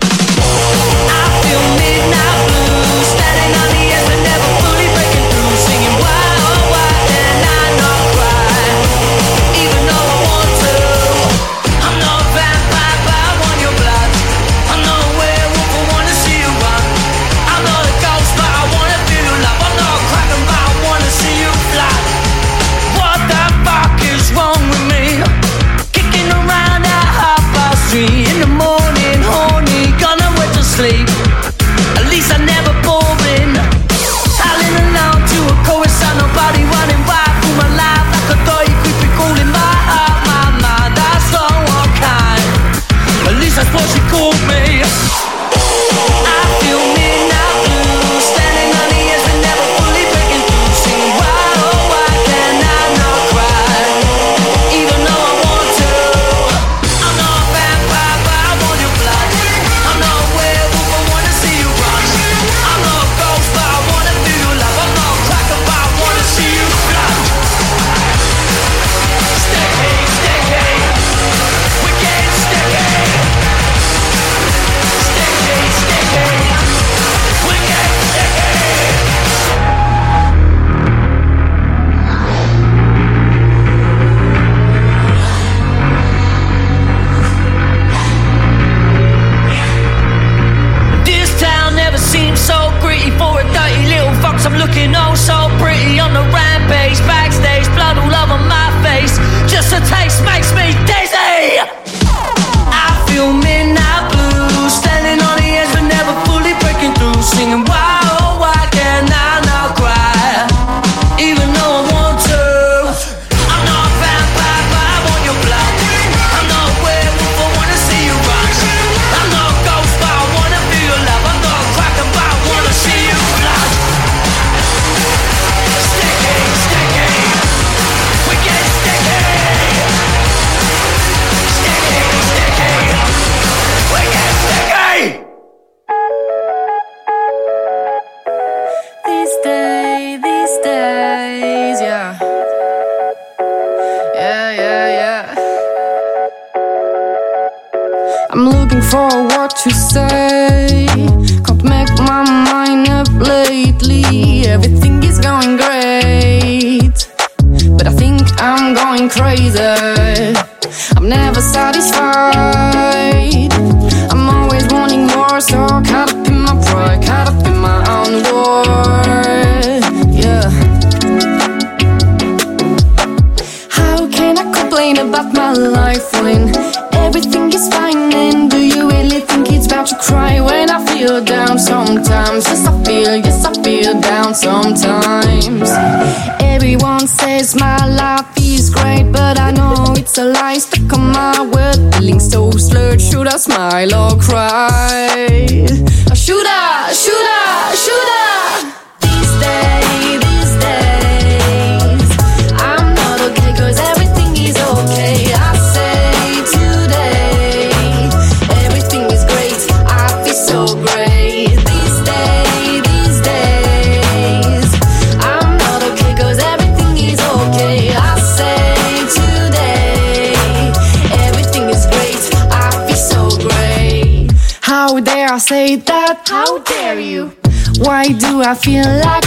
I feel like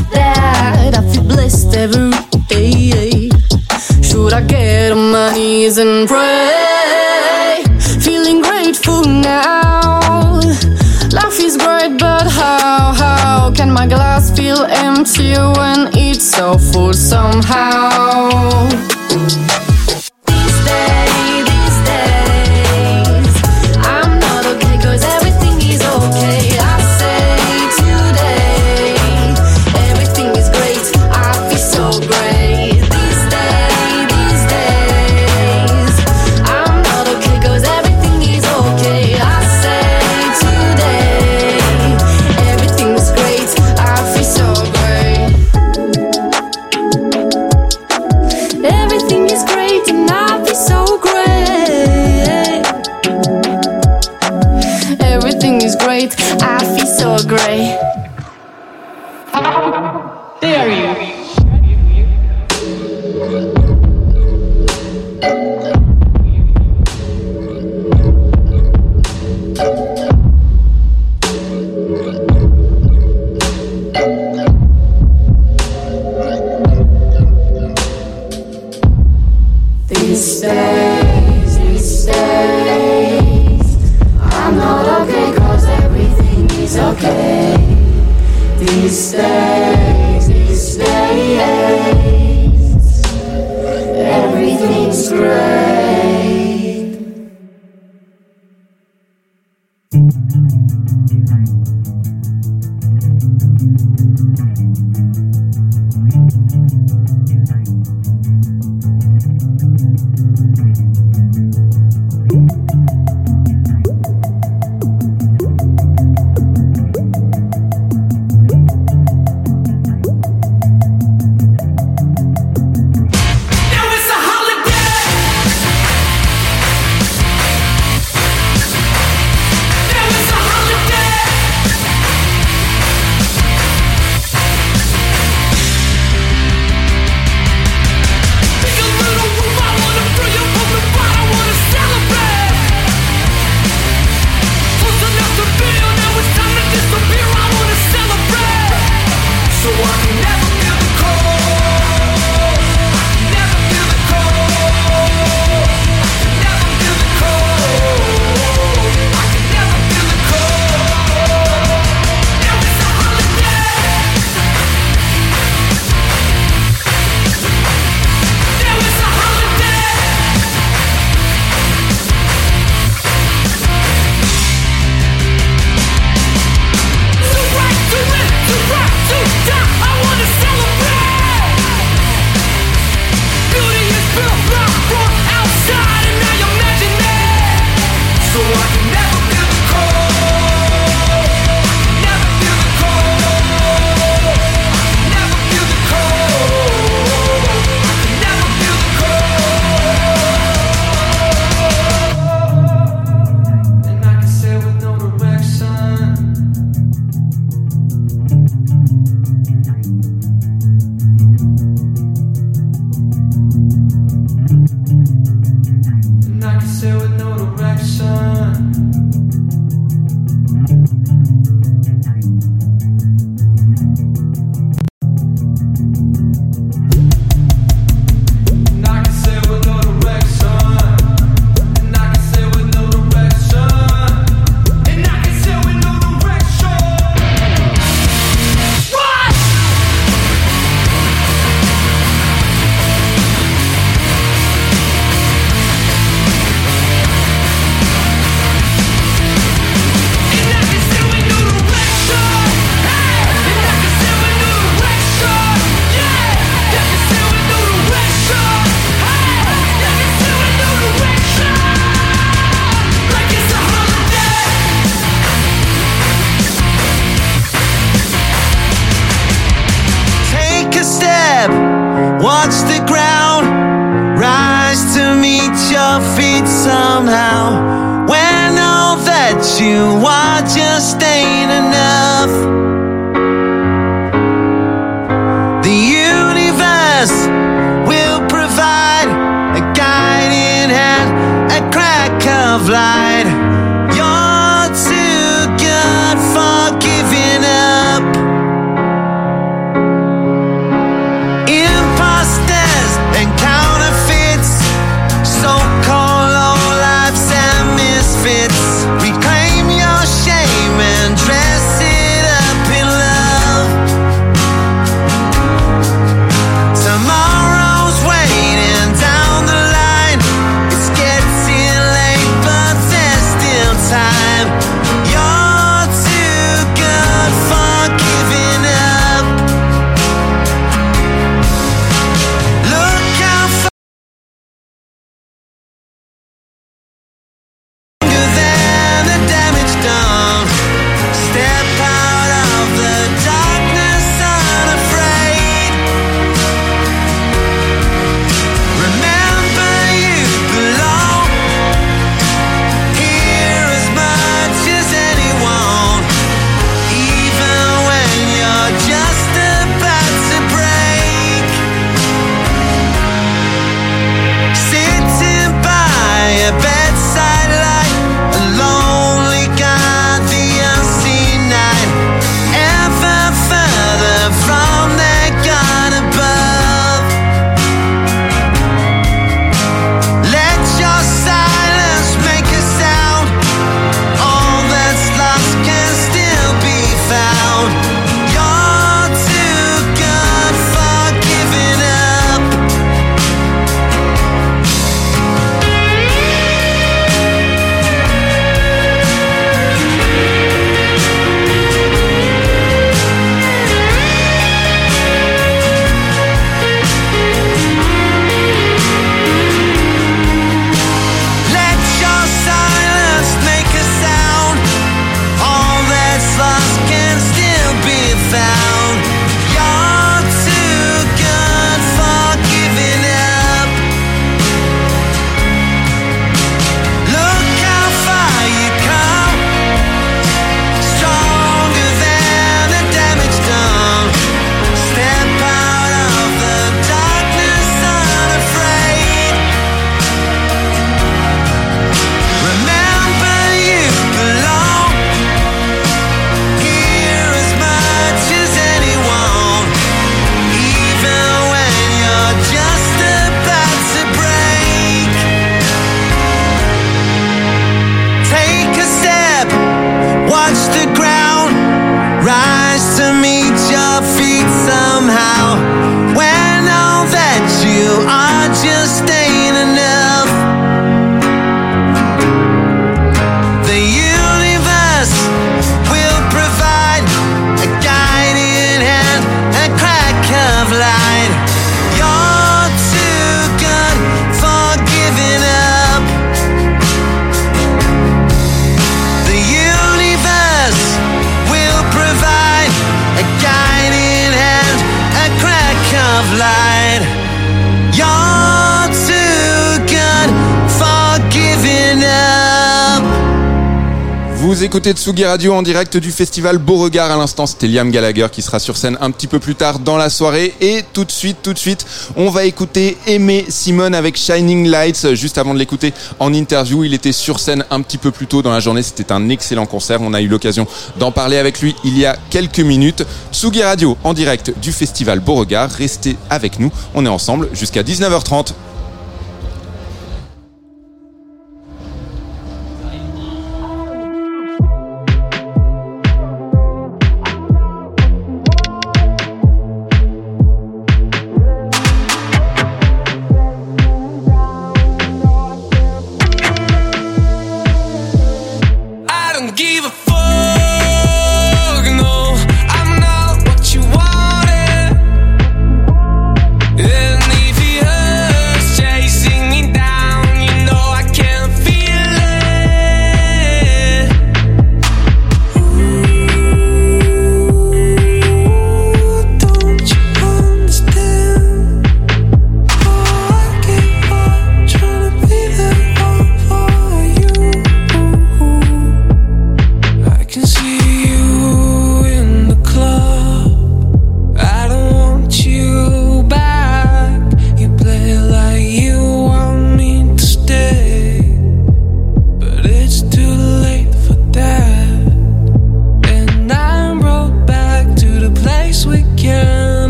Tsugi Radio en direct du festival Beauregard. À l'instant, c'était Liam Gallagher qui sera sur scène un petit peu plus tard dans la soirée. Et tout de suite, tout de suite, on va écouter Aimé Simone avec Shining Lights. Juste avant de l'écouter en interview, il était sur scène un petit peu plus tôt dans la journée. C'était un excellent concert. On a eu l'occasion d'en parler avec lui il y a quelques minutes. Tsugi Radio en direct du festival Beauregard. Restez avec nous. On est ensemble jusqu'à 19h30.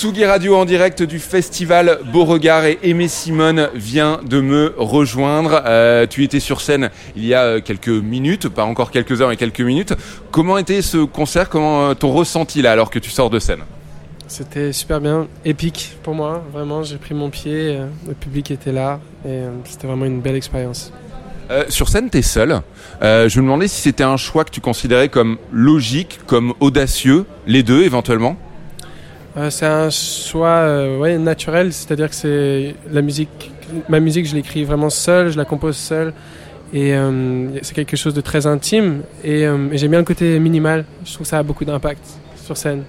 Tsugi Radio en direct du festival Beauregard et Aimé Simone vient de me rejoindre. Euh, tu étais sur scène il y a euh, quelques minutes, pas encore quelques heures mais quelques minutes. Comment était ce concert? Comment euh, ton ressenti là alors que tu sors de scène? C'était super bien, épique pour moi, vraiment. J'ai pris mon pied, le public était là et c'était vraiment une belle expérience. Euh, sur scène, t'es seul. Euh, je me demandais si c'était un choix que tu considérais comme logique, comme audacieux, les deux éventuellement? Euh, c'est un choix euh, ouais, naturel, c'est-à-dire que c'est la musique, ma musique, je l'écris vraiment seul, je la compose seul, et euh, c'est quelque chose de très intime. Et, j'aime bien le côté minimal. Je trouve que ça a beaucoup d'impact sur scène.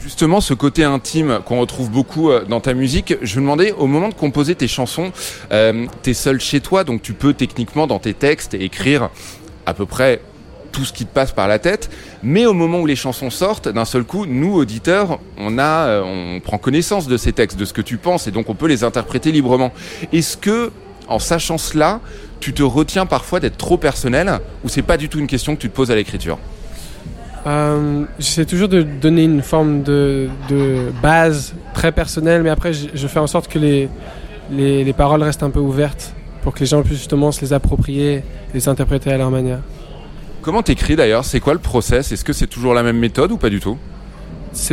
Justement, ce côté intime qu'on retrouve beaucoup dans ta musique, je me demandais, au moment de composer tes chansons, t'es seul chez toi, donc tu peux techniquement dans tes textes écrire à peu près tout ce qui te passe par la tête, mais au moment où les chansons sortent, d'un seul coup, nous auditeurs, on a, euh, on prend connaissance de ces textes, de ce que tu penses, et donc on peut les interpréter librement. Est-ce que, en sachant cela, tu te retiens parfois d'être trop personnel, ou c'est pas du tout une question que tu te poses à l'écriture? Euh, J'essaie toujours de donner une forme de, base très personnelle, mais après, je, fais en sorte que les, les, les paroles restent un peu ouvertes pour que les gens puissent justement se les approprier, les interpréter à leur manière. Comment t'écris d'ailleurs? C'est quoi le process? Est-ce que c'est toujours la même méthode ou pas du tout?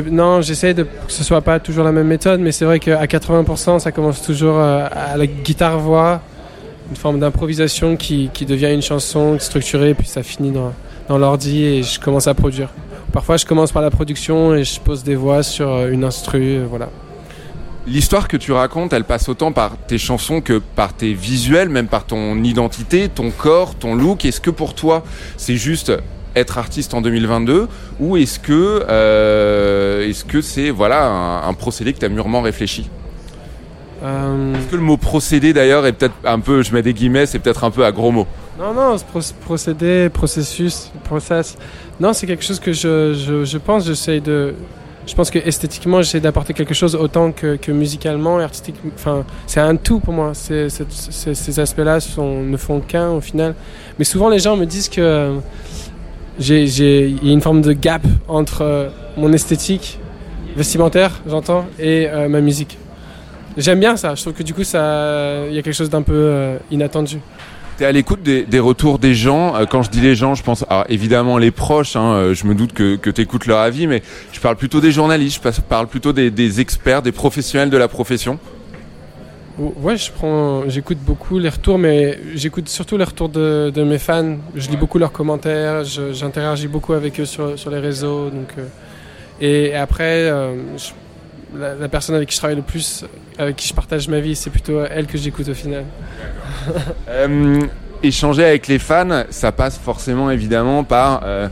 Non, j'essaie de que ce soit pas toujours la même méthode, mais c'est vrai qu'à 80%, ça commence toujours euh, à la guitare-voix, une forme d'improvisation qui, qui devient une chanson structurée, puis ça finit dans, dans l'ordi et je commence à produire. Parfois, je commence par la production et je pose des voix sur euh, une instru, euh, voilà. L'histoire que tu racontes, elle passe autant par tes chansons que par tes visuels, même par ton identité, ton corps, ton look. Est-ce que pour toi, c'est juste être artiste en 2022 ou est-ce que euh, est-ce que c'est voilà un, un procédé que tu as mûrement réfléchi? Euh, Est-ce que le mot procédé d'ailleurs est peut-être un peu, je mets des guillemets, c'est peut-être un peu à gros mots? Non, non, ce proc- procédé, processus, process. Non, c'est quelque chose que je, je, je pense, j'essaie de. Je pense que esthétiquement, j'essaie d'apporter quelque chose autant que, que musicalement, artistiquement. Enfin, c'est un tout pour moi. Ces aspects-là ne font qu'un au final. Mais souvent, les gens me disent que j'ai, j'ai, y a une forme de gap entre euh, mon esthétique vestimentaire, j'entends, et euh, ma musique. J'aime bien ça. Je trouve que du coup, ça, il y a quelque chose d'un peu euh, inattendu. T'es à l'écoute des, retours des gens. Euh, Quand je dis les gens, je pense évidemment les proches. hein, euh, je me doute que, que tu écoutes leur avis, mais je parle plutôt des journalistes, je parle plutôt des, experts, des professionnels de la profession. Ouais, je prends, j'écoute beaucoup les retours, mais j'écoute surtout les retours de, mes fans. Je lis beaucoup leurs commentaires, j'interagis beaucoup avec eux sur, les réseaux. Donc, euh, et après, je- la, la personne avec qui je travaille le plus, avec qui je partage ma vie, c'est plutôt elle que j'écoute au final. *laughs* Euh, échanger avec les fans, ça passe forcément évidemment par euh,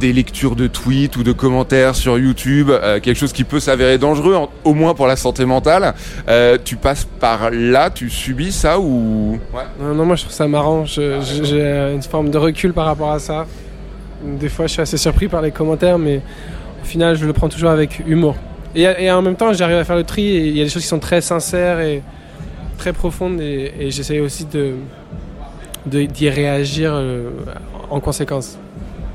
des lectures de tweets ou de commentaires sur YouTube, euh, quelque chose qui peut s'avérer dangereux, en- au moins pour la santé mentale. Euh, tu passes par là, tu subis ça ou? Non, non, moi je trouve ça marrant. Je- J'ai une forme de recul par rapport à ça. Des fois, je suis assez surpris par les commentaires, mais au final, je le prends toujours avec humour. Et, et en même temps, j'arrive à faire le tri. Et il y a des choses qui sont très sincères et très profondes, et, et j'essaie aussi de de- d'y réagir euh, en conséquence.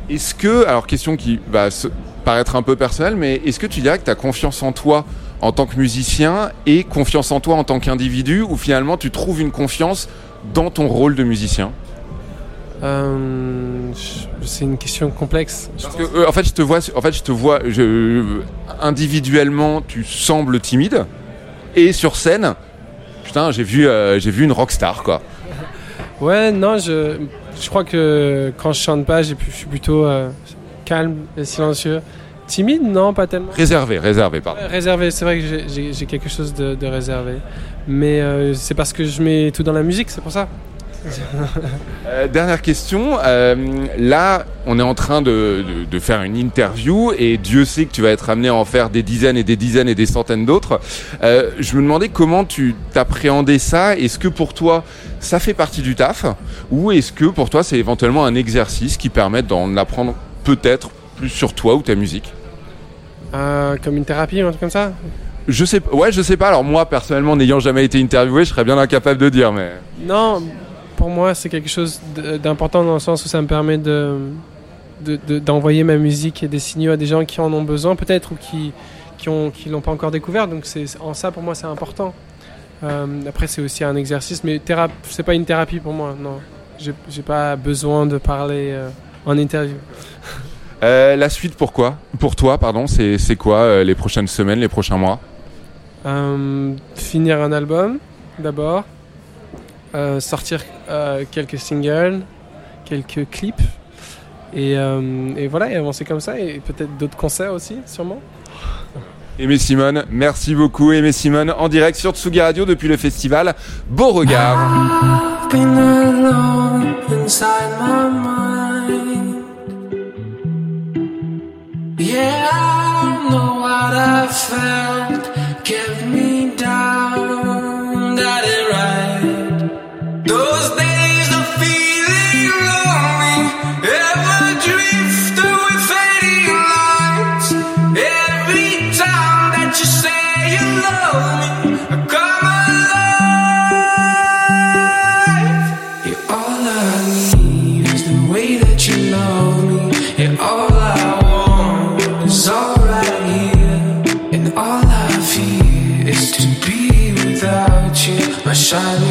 Est-ce que, alors question qui va se- paraître un peu personnelle, mais est-ce que tu dirais que tu as confiance en toi en tant que musicien et confiance en toi en tant qu'individu ou finalement tu trouves une confiance dans ton rôle de musicien? Euh, je- C'est une question complexe. Parce que, euh, en fait, je te vois, en fait, je te vois, je, individuellement, tu sembles timide, et sur scène, putain, j'ai vu, euh, j'ai vu une rockstar, quoi. Ouais, non, je, je crois que quand je chante pas, je suis plutôt euh, calme et silencieux. Timide, non, pas tellement. Réservé, réservé, pardon. Ouais, Réservé, c'est vrai que j'ai- quelque chose de, de réservé. Mais euh, c'est parce que je mets tout dans la musique, c'est pour ça. Euh, dernière question. euh, là, on est en train de, de- de faire une interview et Dieu sait que tu vas être amené à en faire des dizaines et des dizaines et des centaines d'autres. Euh, je me demandais comment tu t'appréhendais ça. Est-ce que pour toi, ça fait partie du taf ou est-ce que pour toi, c'est éventuellement un exercice qui permet d'en apprendre peut-être plus sur toi ou ta musique? Comme une thérapie ou un truc comme ça? Je sais, ouais, je sais pas. Alors moi, personnellement, n'ayant jamais été interviewé, je serais bien incapable de dire, mais. Non, pour moi, c'est quelque chose d'important dans le sens où ça me permet de de- de- d'envoyer ma musique et des signaux à des gens qui en ont besoin, peut-être, ou qui qui ont qui l'ont pas encore découvert. Donc c'est en ça pour moi c'est important. Euh, après c'est aussi un exercice, mais c'est pas une thérapie pour moi. Non, j'ai pas besoin de parler euh, en interview. *laughs* Euh, la suite, pourquoi? Pour toi, pardon, c'est quoi les prochaines semaines, les prochains mois? Finir un album d'abord, Euh, sortir euh, quelques singles, quelques clips, et, euh, et voilà, et avancer comme ça, et peut-être d'autres concerts aussi, sûrement. Aimé Simone, merci beaucoup. Aimé Simone, en direct sur Tsugi Radio depuis le festival been alone shining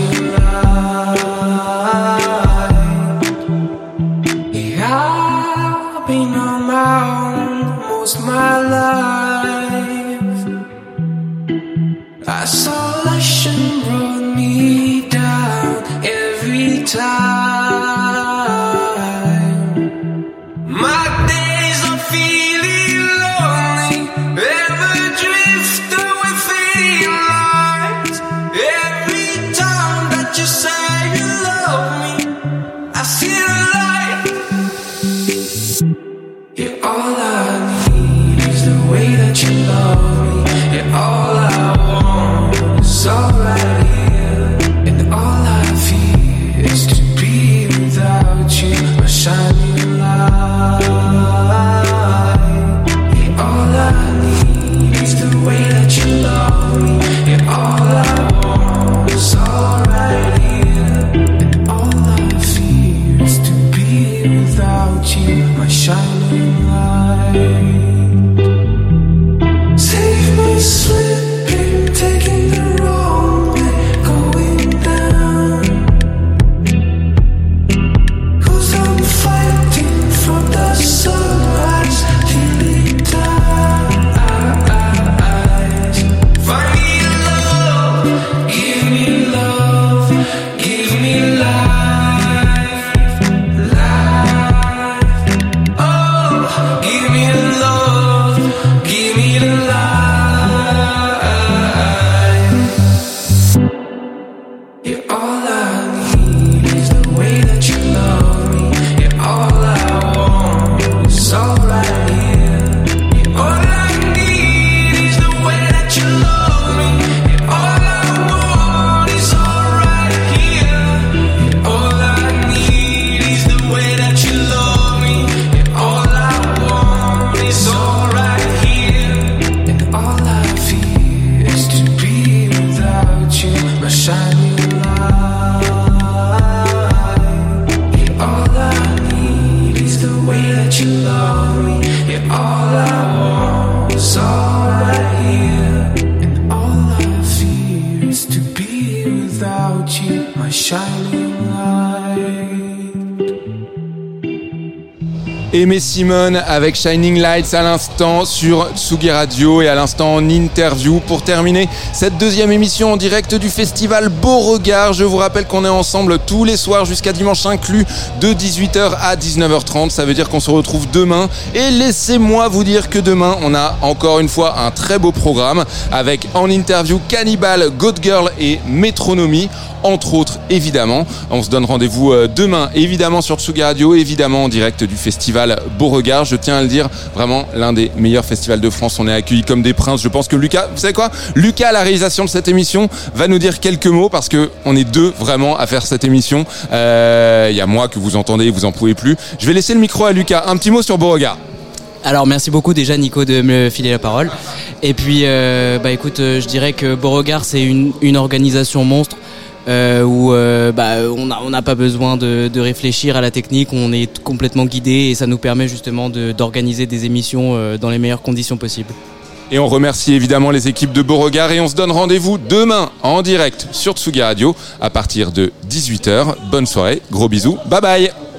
Avec Shining Lights à l'instant sur Tsugi Radio et à l'instant en interview pour terminer cette deuxième émission en direct du festival Beauregard. Je vous rappelle qu'on est ensemble tous les soirs jusqu'à dimanche inclus de 18h à 19h30. Ça veut dire qu'on se retrouve demain et laissez-moi vous dire que demain on a encore une fois un très beau programme avec en interview Cannibal, God Girl et Métronomie entre autres évidemment. On se donne rendez-vous euh, demain évidemment sur Tsugi Radio, évidemment en direct du festival Beauregard. Je tiens à le dire, vraiment l'un des meilleurs festivals de France. On est accueillis comme des princes. Je pense que Lucas, vous savez quoi? Lucas à la réalisation de cette émission va nous dire quelques mots parce que on est deux vraiment à faire cette émission. Euh, Il y a moi que vous entendez, vous en pouvez plus. Je vais laisser le micro à Lucas. Un petit mot sur Beauregard. Alors merci beaucoup déjà Nico de me filer la parole. Et puis euh, bah écoute, je dirais que Beauregard c'est une organisation monstre euh, où euh, bah, on n'a pas besoin de, réfléchir à la technique, on est complètement guidé et ça nous permet justement d'organiser des émissions euh, dans les meilleures conditions possibles. Et on remercie évidemment les équipes de Beauregard et on se donne rendez-vous demain en direct sur Tsugi Radio à partir de 18h. Bonne soirée, gros bisous, bye bye